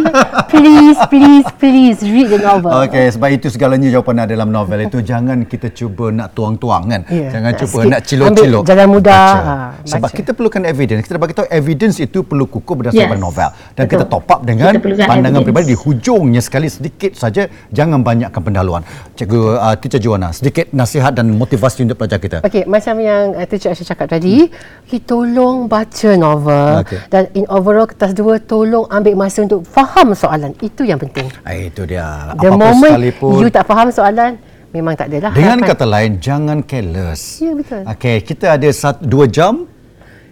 please please please read the novel Okey, sebab itu segalanya jawapan ada dalam novel itu. Jangan kita cuba nak tuang-tuang kan. Ya, Jangan cuba sikit. nak cilok-cilok. Jalan mudah, Baca. ha, Sebab baca. kita perlukan evidence. Kita bagi tahu evidence itu perlu kukuh berdasarkan Yes. novel. Dan Betul. kita top up dengan Kita pandangan evidence. peribadi di hujungnya sekali sedikit saja. Jangan banyakkan pendahuluan. Cikgu uh, Teacher Juana, sedikit nasihat dan motivasi untuk pelajar kita. Okey, macam yang uh, Teacher Aisyah cakap tadi, okay, tolong baca novel Okey. dan in overall kertas dua tolong ambil masa untuk faham soalan. Itu yang penting. Ah, itu dia. The Apa-apa moment sekalipun. you tak faham soalan, memang tak adalah. Dengan harapan. kata lain, jangan careless. Ya, betul. Okey, kita ada satu, dua jam.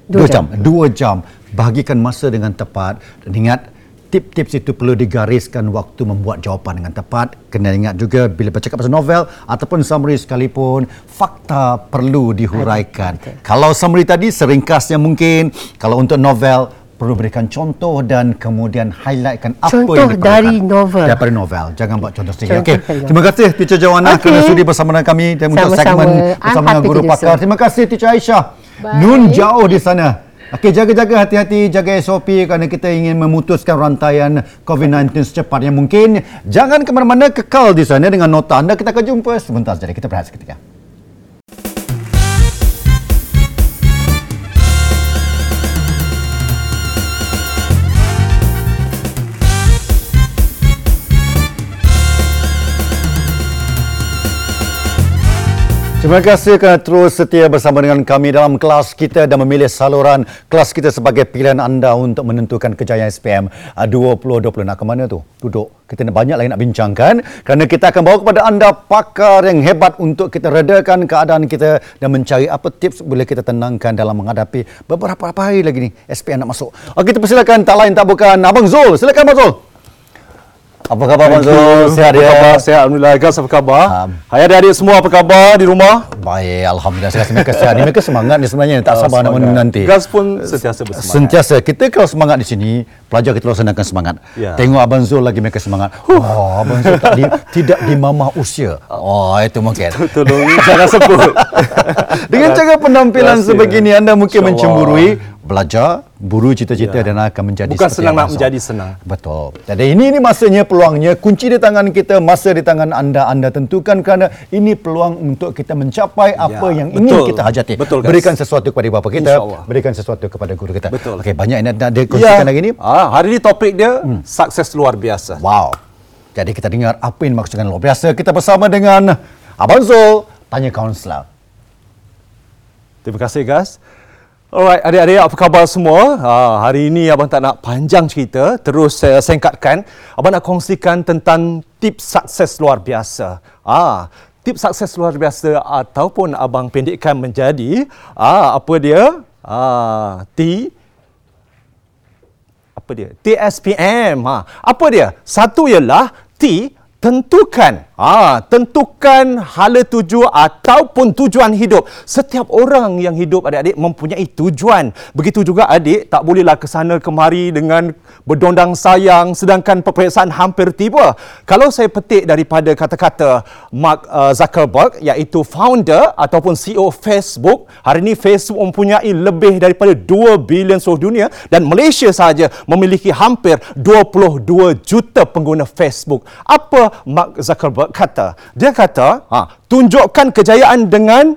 Dua Dua jam. Dua jam. Bahagikan masa dengan tepat. Dan ingat, tip-tips itu perlu digariskan waktu membuat jawapan dengan tepat. Kena ingat juga bila bercakap pasal novel ataupun summary sekalipun, fakta perlu dihuraikan. Kalau summary tadi seringkasnya mungkin. Kalau untuk novel, perlu berikan contoh dan kemudian highlightkan apa Contoh yang diperlukan. dari novel. Daripada novel. Jangan buat contoh sendiri. Contoh Okey. Terima kasih Teacher Jawana Okey. kerana sudi bersama dengan kami dan untuk segmen bersama dengan guru pakar. Terima kasih Teacher Aisyah. Bye. Nun jauh di sana. Okey, jaga-jaga hati-hati, jaga SOP kerana kita ingin memutuskan rantaian COVID-19 secepat yang mungkin. Jangan ke mana-mana, kekal di sana dengan nota anda. Kita akan jumpa sebentar saja. Kita berehat seketika. Terima kasih kerana terus setia bersama dengan kami dalam kelas kita dan memilih saluran kelas kita sebagai pilihan anda untuk menentukan kejayaan SPM ah, 2020. Nak ke mana tu? Duduk. Kita nak banyak lagi nak bincangkan kerana kita akan bawa kepada anda pakar yang hebat untuk kita redakan keadaan kita dan mencari apa tips boleh kita tenangkan dalam menghadapi beberapa hari lagi ni SPM nak masuk. Okey, kita persilakan tak lain tak bukan Abang Zul. Silakan Abang Zul. Apa khabar Abang Zul? Sihat apa ya? khabar? Sihat Alhamdulillah. Gas apa khabar? Um, Hai adik-adik semua apa khabar di rumah? Baik, Alhamdulillah. Saya rasa mereka sihat. Ni mereka semangat ni sebenarnya. Tak Ah, sabar nak menunggu nanti. Gas pun sentiasa bersemangat. Sentiasa. Kita kalau semangat di sini, pelajar kita laksanakan semangat. Ya. Tengok Abang Zul lagi mereka semangat. Oh, Abang Zul tak di, tidak di mamah usia. Oh, itu mungkin. Tolong jangan sebut. Dengan cara penampilan sebegini, anda mungkin mencemburui, belajar, buru cita-cita Ya. dan akan menjadi Bukan senang nak menjadi senang. Betul. Jadi ini ini masanya peluangnya kunci di tangan kita, masa di tangan anda. Anda tentukan kerana ini peluang untuk kita mencapai apa yang ingin betul. kita hajati. Betul, guys. berikan sesuatu kepada bapa kita, berikan sesuatu kepada guru kita. Betul. Okey, banyak yang nak dikongsikan hari ini. Ah, hari ini topik dia sukses luar biasa. Wow. Jadi kita dengar apa yang dimaksudkan luar biasa. Kita bersama dengan Abang Zul, tanya kaunselor. Terima kasih guys. Alright, adik-adik apa khabar semua? Ha, hari ini abang tak nak panjang cerita, terus saya singkatkan. Abang nak kongsikan tentang tips sukses luar biasa. Ah, tips sukses luar biasa ataupun abang pendekkan menjadi ah apa dia? Ah, T apa dia? TSPM. Ha, apa dia? Satu ialah T tentukan. Ah, tentukan hala tuju ataupun tujuan hidup. Setiap orang yang hidup adik-adik mempunyai tujuan. Begitu juga adik tak bolehlah ke sana kemari dengan berdondang sayang sedangkan peperiksaan hampir tiba. Kalau saya petik daripada kata-kata Mark uh, Zuckerberg iaitu founder ataupun CEO Facebook, hari ini Facebook mempunyai lebih daripada 2 bilion seluruh dunia dan Malaysia sahaja memiliki hampir 22 juta pengguna Facebook. Apa Mark Zuckerberg berkata, dia kata, ha, tunjukkan kejayaan dengan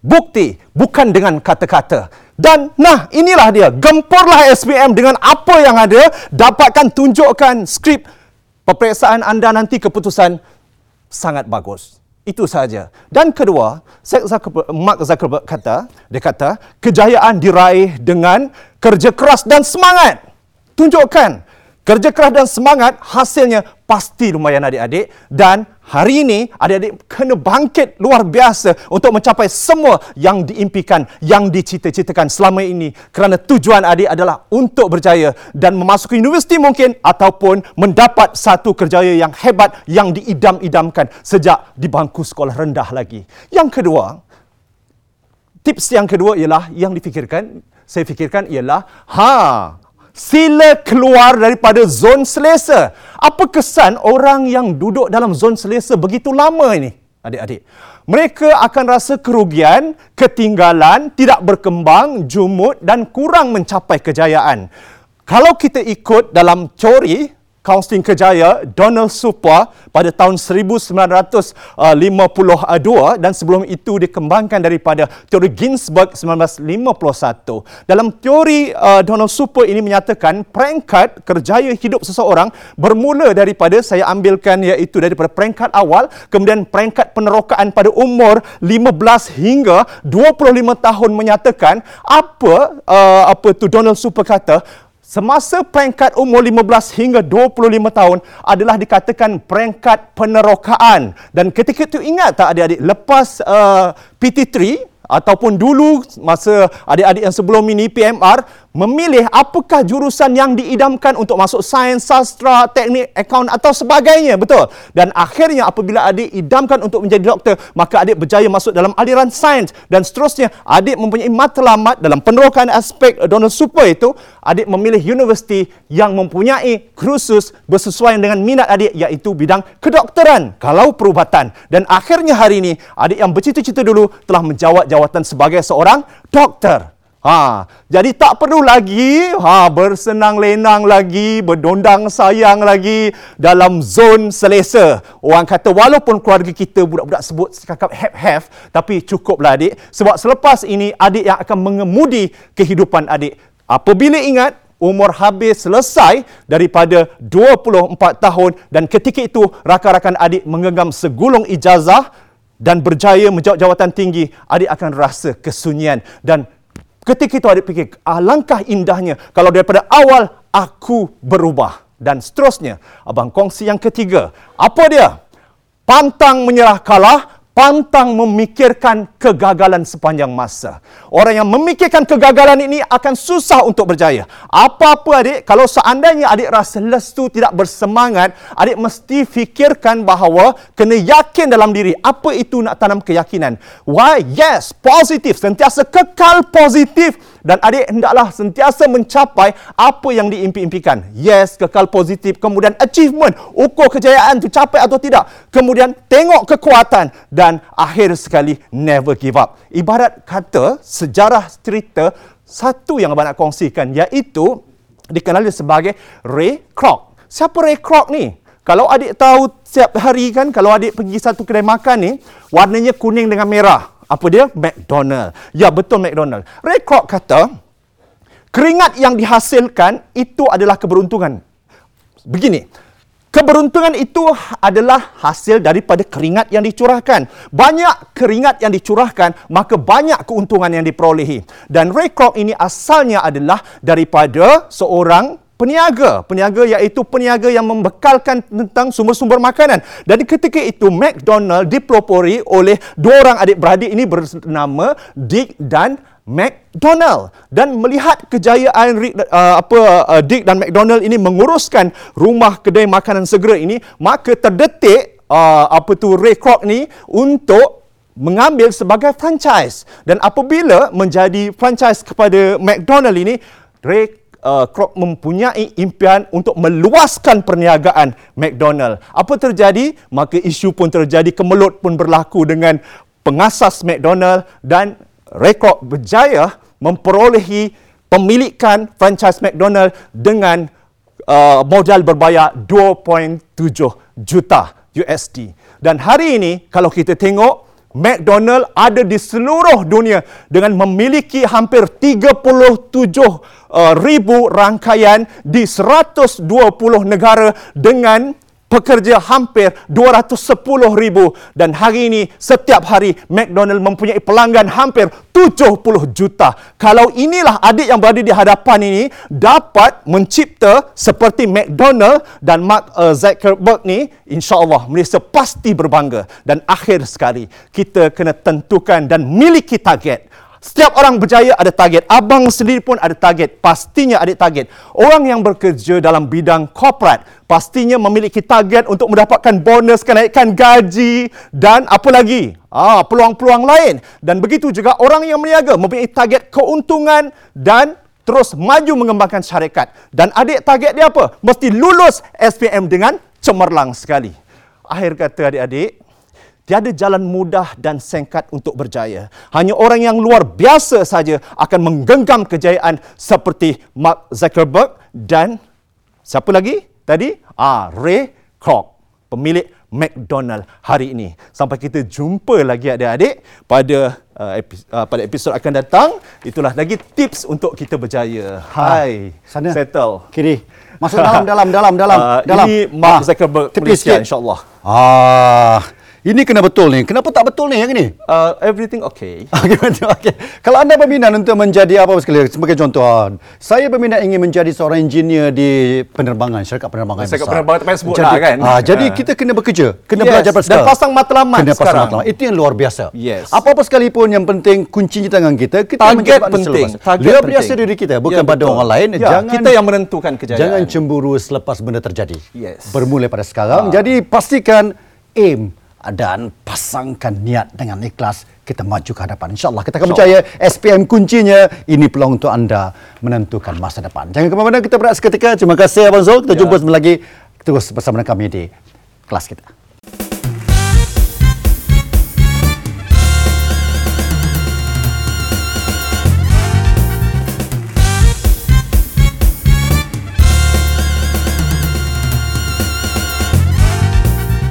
bukti, bukan dengan kata-kata. Dan nah, inilah dia. Gempurlah SPM dengan apa yang ada, dapatkan tunjukkan skrip peperiksaan anda nanti keputusan sangat bagus. Itu sahaja. Dan kedua, Zuckerberg, Mark Zuckerberg kata, dia kata, kejayaan diraih dengan kerja keras dan semangat. Tunjukkan kerja keras dan semangat hasilnya pasti lumayan adik-adik dan hari ini adik-adik kena bangkit luar biasa untuk mencapai semua yang diimpikan, yang dicita-citakan selama ini kerana tujuan adik adalah untuk berjaya dan memasuki universiti mungkin ataupun mendapat satu kerjaya yang hebat yang diidam-idamkan sejak di bangku sekolah rendah lagi. Yang kedua, tips yang kedua ialah yang difikirkan, saya fikirkan ialah ha Sila keluar daripada zon selesa. Apa kesan orang yang duduk dalam zon selesa begitu lama ini? Adik-adik. Mereka akan rasa kerugian, ketinggalan, tidak berkembang, jumut dan kurang mencapai kejayaan. Kalau kita ikut dalam teori Kaunseling Kejaya Donald Super pada tahun 1952 dan sebelum itu dikembangkan daripada teori Ginsberg 1951. Dalam teori uh, Donald Super ini menyatakan peringkat kerjaya hidup seseorang bermula daripada saya ambilkan iaitu daripada peringkat awal kemudian peringkat penerokaan pada umur 15 hingga 25 tahun menyatakan apa uh, apa tu Donald Super kata Semasa peringkat umur 15 hingga 25 tahun adalah dikatakan peringkat penerokaan. Dan ketika itu ingat tak adik-adik, lepas uh, PT3 ataupun dulu masa adik-adik yang sebelum ini PMR memilih apakah jurusan yang diidamkan untuk masuk sains, sastra, teknik, akaun atau sebagainya, betul? Dan akhirnya apabila adik idamkan untuk menjadi doktor, maka adik berjaya masuk dalam aliran sains dan seterusnya adik mempunyai matlamat dalam penerokan aspek Donald Super itu, adik memilih universiti yang mempunyai kursus bersesuaian dengan minat adik iaitu bidang kedokteran kalau perubatan. Dan akhirnya hari ini adik yang bercita-cita dulu telah menjawat jawatan sebagai seorang doktor. Ha, jadi tak perlu lagi ha bersenang lenang lagi, berdondang sayang lagi dalam zon selesa. Orang kata walaupun keluarga kita budak-budak sebut cakap have have, tapi cukuplah adik sebab selepas ini adik yang akan mengemudi kehidupan adik. Apabila ingat umur habis selesai daripada 24 tahun dan ketika itu rakan-rakan adik menggenggam segulung ijazah dan berjaya menjawab jawatan tinggi, adik akan rasa kesunyian dan Ketika itu adik fikir, alangkah indahnya kalau daripada awal aku berubah. Dan seterusnya, abang kongsi yang ketiga. Apa dia? Pantang menyerah kalah, pantang memikirkan kegagalan sepanjang masa. Orang yang memikirkan kegagalan ini akan susah untuk berjaya. Apa-apa adik, kalau seandainya adik rasa lesu, tidak bersemangat, adik mesti fikirkan bahawa kena yakin dalam diri. Apa itu nak tanam keyakinan? Why? Yes, positif. Sentiasa kekal positif dan adik hendaklah sentiasa mencapai apa yang diimpi-impikan. Yes, kekal positif. Kemudian achievement, ukur kejayaan itu capai atau tidak. Kemudian tengok kekuatan dan akhir sekali never give up. Ibarat kata sejarah cerita satu yang abang nak kongsikan iaitu dikenali sebagai Ray Kroc. Siapa Ray Kroc ni? Kalau adik tahu setiap hari kan kalau adik pergi satu kedai makan ni warnanya kuning dengan merah. Apa dia? McDonald. Ya, betul McDonald. Ray Kroc kata, keringat yang dihasilkan itu adalah keberuntungan. Begini, keberuntungan itu adalah hasil daripada keringat yang dicurahkan. Banyak keringat yang dicurahkan, maka banyak keuntungan yang diperolehi. Dan Ray Kroc ini asalnya adalah daripada seorang peniaga. Peniaga iaitu peniaga yang membekalkan tentang sumber-sumber makanan. Dan ketika itu McDonald dipelopori oleh dua orang adik-beradik ini bernama Dick dan McDonald dan melihat kejayaan Rick, uh, apa uh, Dick dan McDonald ini menguruskan rumah kedai makanan segera ini maka terdetik uh, apa tu Ray Kroc ni untuk mengambil sebagai franchise dan apabila menjadi franchise kepada McDonald ini Ray uh, Kroc mempunyai impian untuk meluaskan perniagaan McDonald. Apa terjadi? Maka isu pun terjadi, kemelut pun berlaku dengan pengasas McDonald dan Kroc berjaya memperolehi pemilikan franchise McDonald dengan uh, modal berbayar 2.7 juta USD. Dan hari ini kalau kita tengok McDonald ada di seluruh dunia dengan memiliki hampir 37 uh, ribu rangkaian di 120 negara dengan pekerja hampir 210 ribu dan hari ini setiap hari McDonald mempunyai pelanggan hampir 70 juta. Kalau inilah adik yang berada di hadapan ini dapat mencipta seperti McDonald dan Mark uh, Zuckerberg ni, insya-Allah Malaysia pasti berbangga. Dan akhir sekali, kita kena tentukan dan miliki target. Setiap orang berjaya ada target. Abang sendiri pun ada target. Pastinya ada target. Orang yang bekerja dalam bidang korporat pastinya memiliki target untuk mendapatkan bonus, kenaikan gaji dan apa lagi? Ah, peluang-peluang lain. Dan begitu juga orang yang meniaga mempunyai target keuntungan dan terus maju mengembangkan syarikat. Dan adik target dia apa? Mesti lulus SPM dengan cemerlang sekali. Akhir kata adik-adik, Tiada jalan mudah dan singkat untuk berjaya. Hanya orang yang luar biasa saja akan menggenggam kejayaan seperti Mark Zuckerberg dan siapa lagi tadi? Ah, Ray Kroc, pemilik McDonald hari ini. Sampai kita jumpa lagi adik-adik pada uh, epi- uh, pada episod akan datang. Itulah lagi tips untuk kita berjaya. Hai, sana. settle. Kiri. Masuk dalam, dalam, dalam, dalam. Uh, dalam. Ini Mark Ah, Zuckerberg Malaysia sikit. insya-Allah. Ah, ini kena betul ni. Kenapa tak betul ni yang ini? Uh, everything okay. Okey, betul. Okey. Kalau anda berminat untuk menjadi apa sekali sebagai contoh, ah, saya berminat ingin menjadi seorang engineer di penerbangan, syarikat penerbangan Syarikat besar. penerbangan tak payah sebut jadi, lah kan. Ah, jadi Ah. kita kena bekerja, kena Yes, belajar pada dan pasang matlamat kena pasang sekarang. matlamat. Itu yang luar biasa. Yes. Apa-apa sekalipun yang penting kuncinya tangan kita, kita Target penting. selepas. Target Lihat penting. biasa diri kita, bukan Ya, pada betul. orang lain. Ya, jangan kita yang menentukan kejayaan. Jangan cemburu selepas benda terjadi. Yes. Bermula pada sekarang. Ah. Jadi pastikan aim dan pasangkan niat dengan ikhlas kita maju ke hadapan. InsyaAllah kita akan percaya SPM kuncinya ini peluang untuk anda menentukan masa depan. Jangan ke mana-mana kita berehat seketika. Terima kasih Abang Zul. Kita Ya. jumpa sebentar lagi terus bersama dengan kami di kelas kita.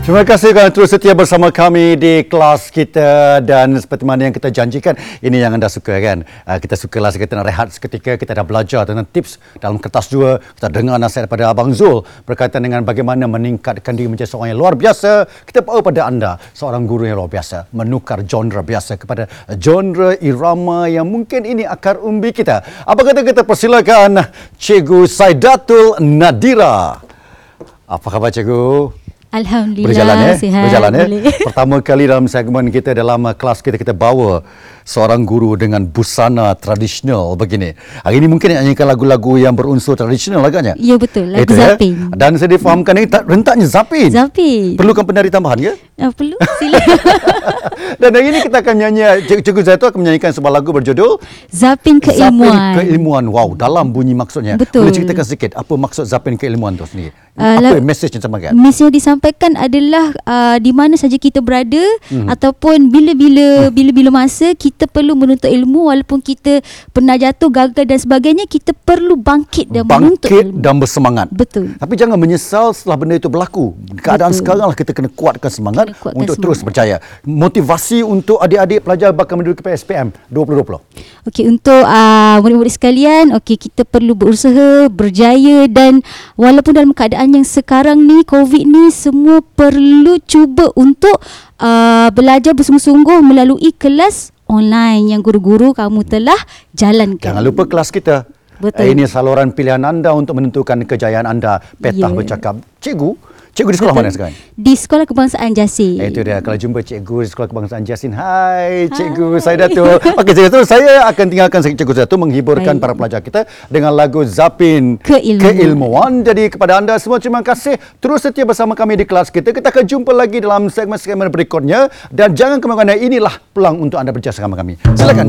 Terima kasih kerana terus setia bersama kami di kelas kita. Dan seperti mana yang kita janjikan ini yang anda suka kan? Uh, kita sukalah kita nak rehat seketika kita dah belajar tentang tips dalam kertas dua kita dengar nasihat daripada Abang Zul berkaitan dengan bagaimana meningkatkan diri menjadi seorang yang luar biasa. Kita bawa pada anda seorang guru yang luar biasa menukar genre biasa kepada genre irama yang mungkin ini akar umbi kita. Apa kata kita? Persilakan Cikgu Saidatul Nadira. Apa khabar Cikgu? Alhamdulillah berjalan ya sihat berjalan ya boleh. pertama kali dalam segmen kita dalam uh, kelas kita kita bawa seorang guru dengan busana tradisional begini hari ini mungkin nak nyanyikan lagu-lagu yang berunsur tradisional agaknya Ya, betul. Lagu Itu, ya? Zapin. dan saya difahamkan ini tak rentaknya Zapin Zapin. perlukan penari tambahan ke Ah, perlu sila. dan hari ini kita akan menyanyi Cik- Cikgu Zaito akan menyanyikan sebuah lagu berjudul Zapin keilmuan. Zapin keilmuan wow dalam bunyi maksudnya Betul. boleh ceritakan sedikit apa maksud Zapin keilmuan tu sendiri Uh, apa message yang disampaikan Mesej yang disampaikan adalah uh, di mana saja kita berada Hmm. ataupun bila-bila bila-bila masa kita perlu menuntut ilmu walaupun kita pernah jatuh gagal dan sebagainya kita perlu bangkit dan menuntut bangkit ilmu. dan bersemangat. Betul. Tapi jangan menyesal setelah benda itu berlaku. Keadaan Betul. sekarang lah kita kena kuatkan semangat Kena kuatkan untuk semangat. terus berjaya. Motivasi untuk adik-adik pelajar bakal menduduki PSPM 2020. Okey untuk uh, murid-murid sekalian, okey kita perlu berusaha, berjaya dan walaupun dalam keadaan yang sekarang ni COVID ni semua perlu cuba untuk uh, belajar bersungguh-sungguh melalui kelas online yang guru-guru kamu telah jalankan. Jangan lupa kelas kita. Betul. Ini saluran pilihan anda untuk menentukan kejayaan anda. Petah Ya. bercakap. Cikgu, cikgu di sekolah mana sekarang? Di Sekolah Kebangsaan Jasir. Eh, Itu dia. Kalau jumpa cikgu di Sekolah Kebangsaan Jasin. Hai, cikgu saya Datuk. Okey, cikgu Datuk. Saya akan tinggalkan cikgu Datuk menghiburkan Baik. para pelajar kita dengan lagu Zapin Keilmuan. Keilmuan. Jadi kepada anda semua terima kasih. Terus setia bersama kami di kelas kita. Kita akan jumpa lagi dalam segmen-segmen berikutnya. Dan jangan ke mana-mana. Inilah peluang untuk anda berjaya bersama kami. Silakan.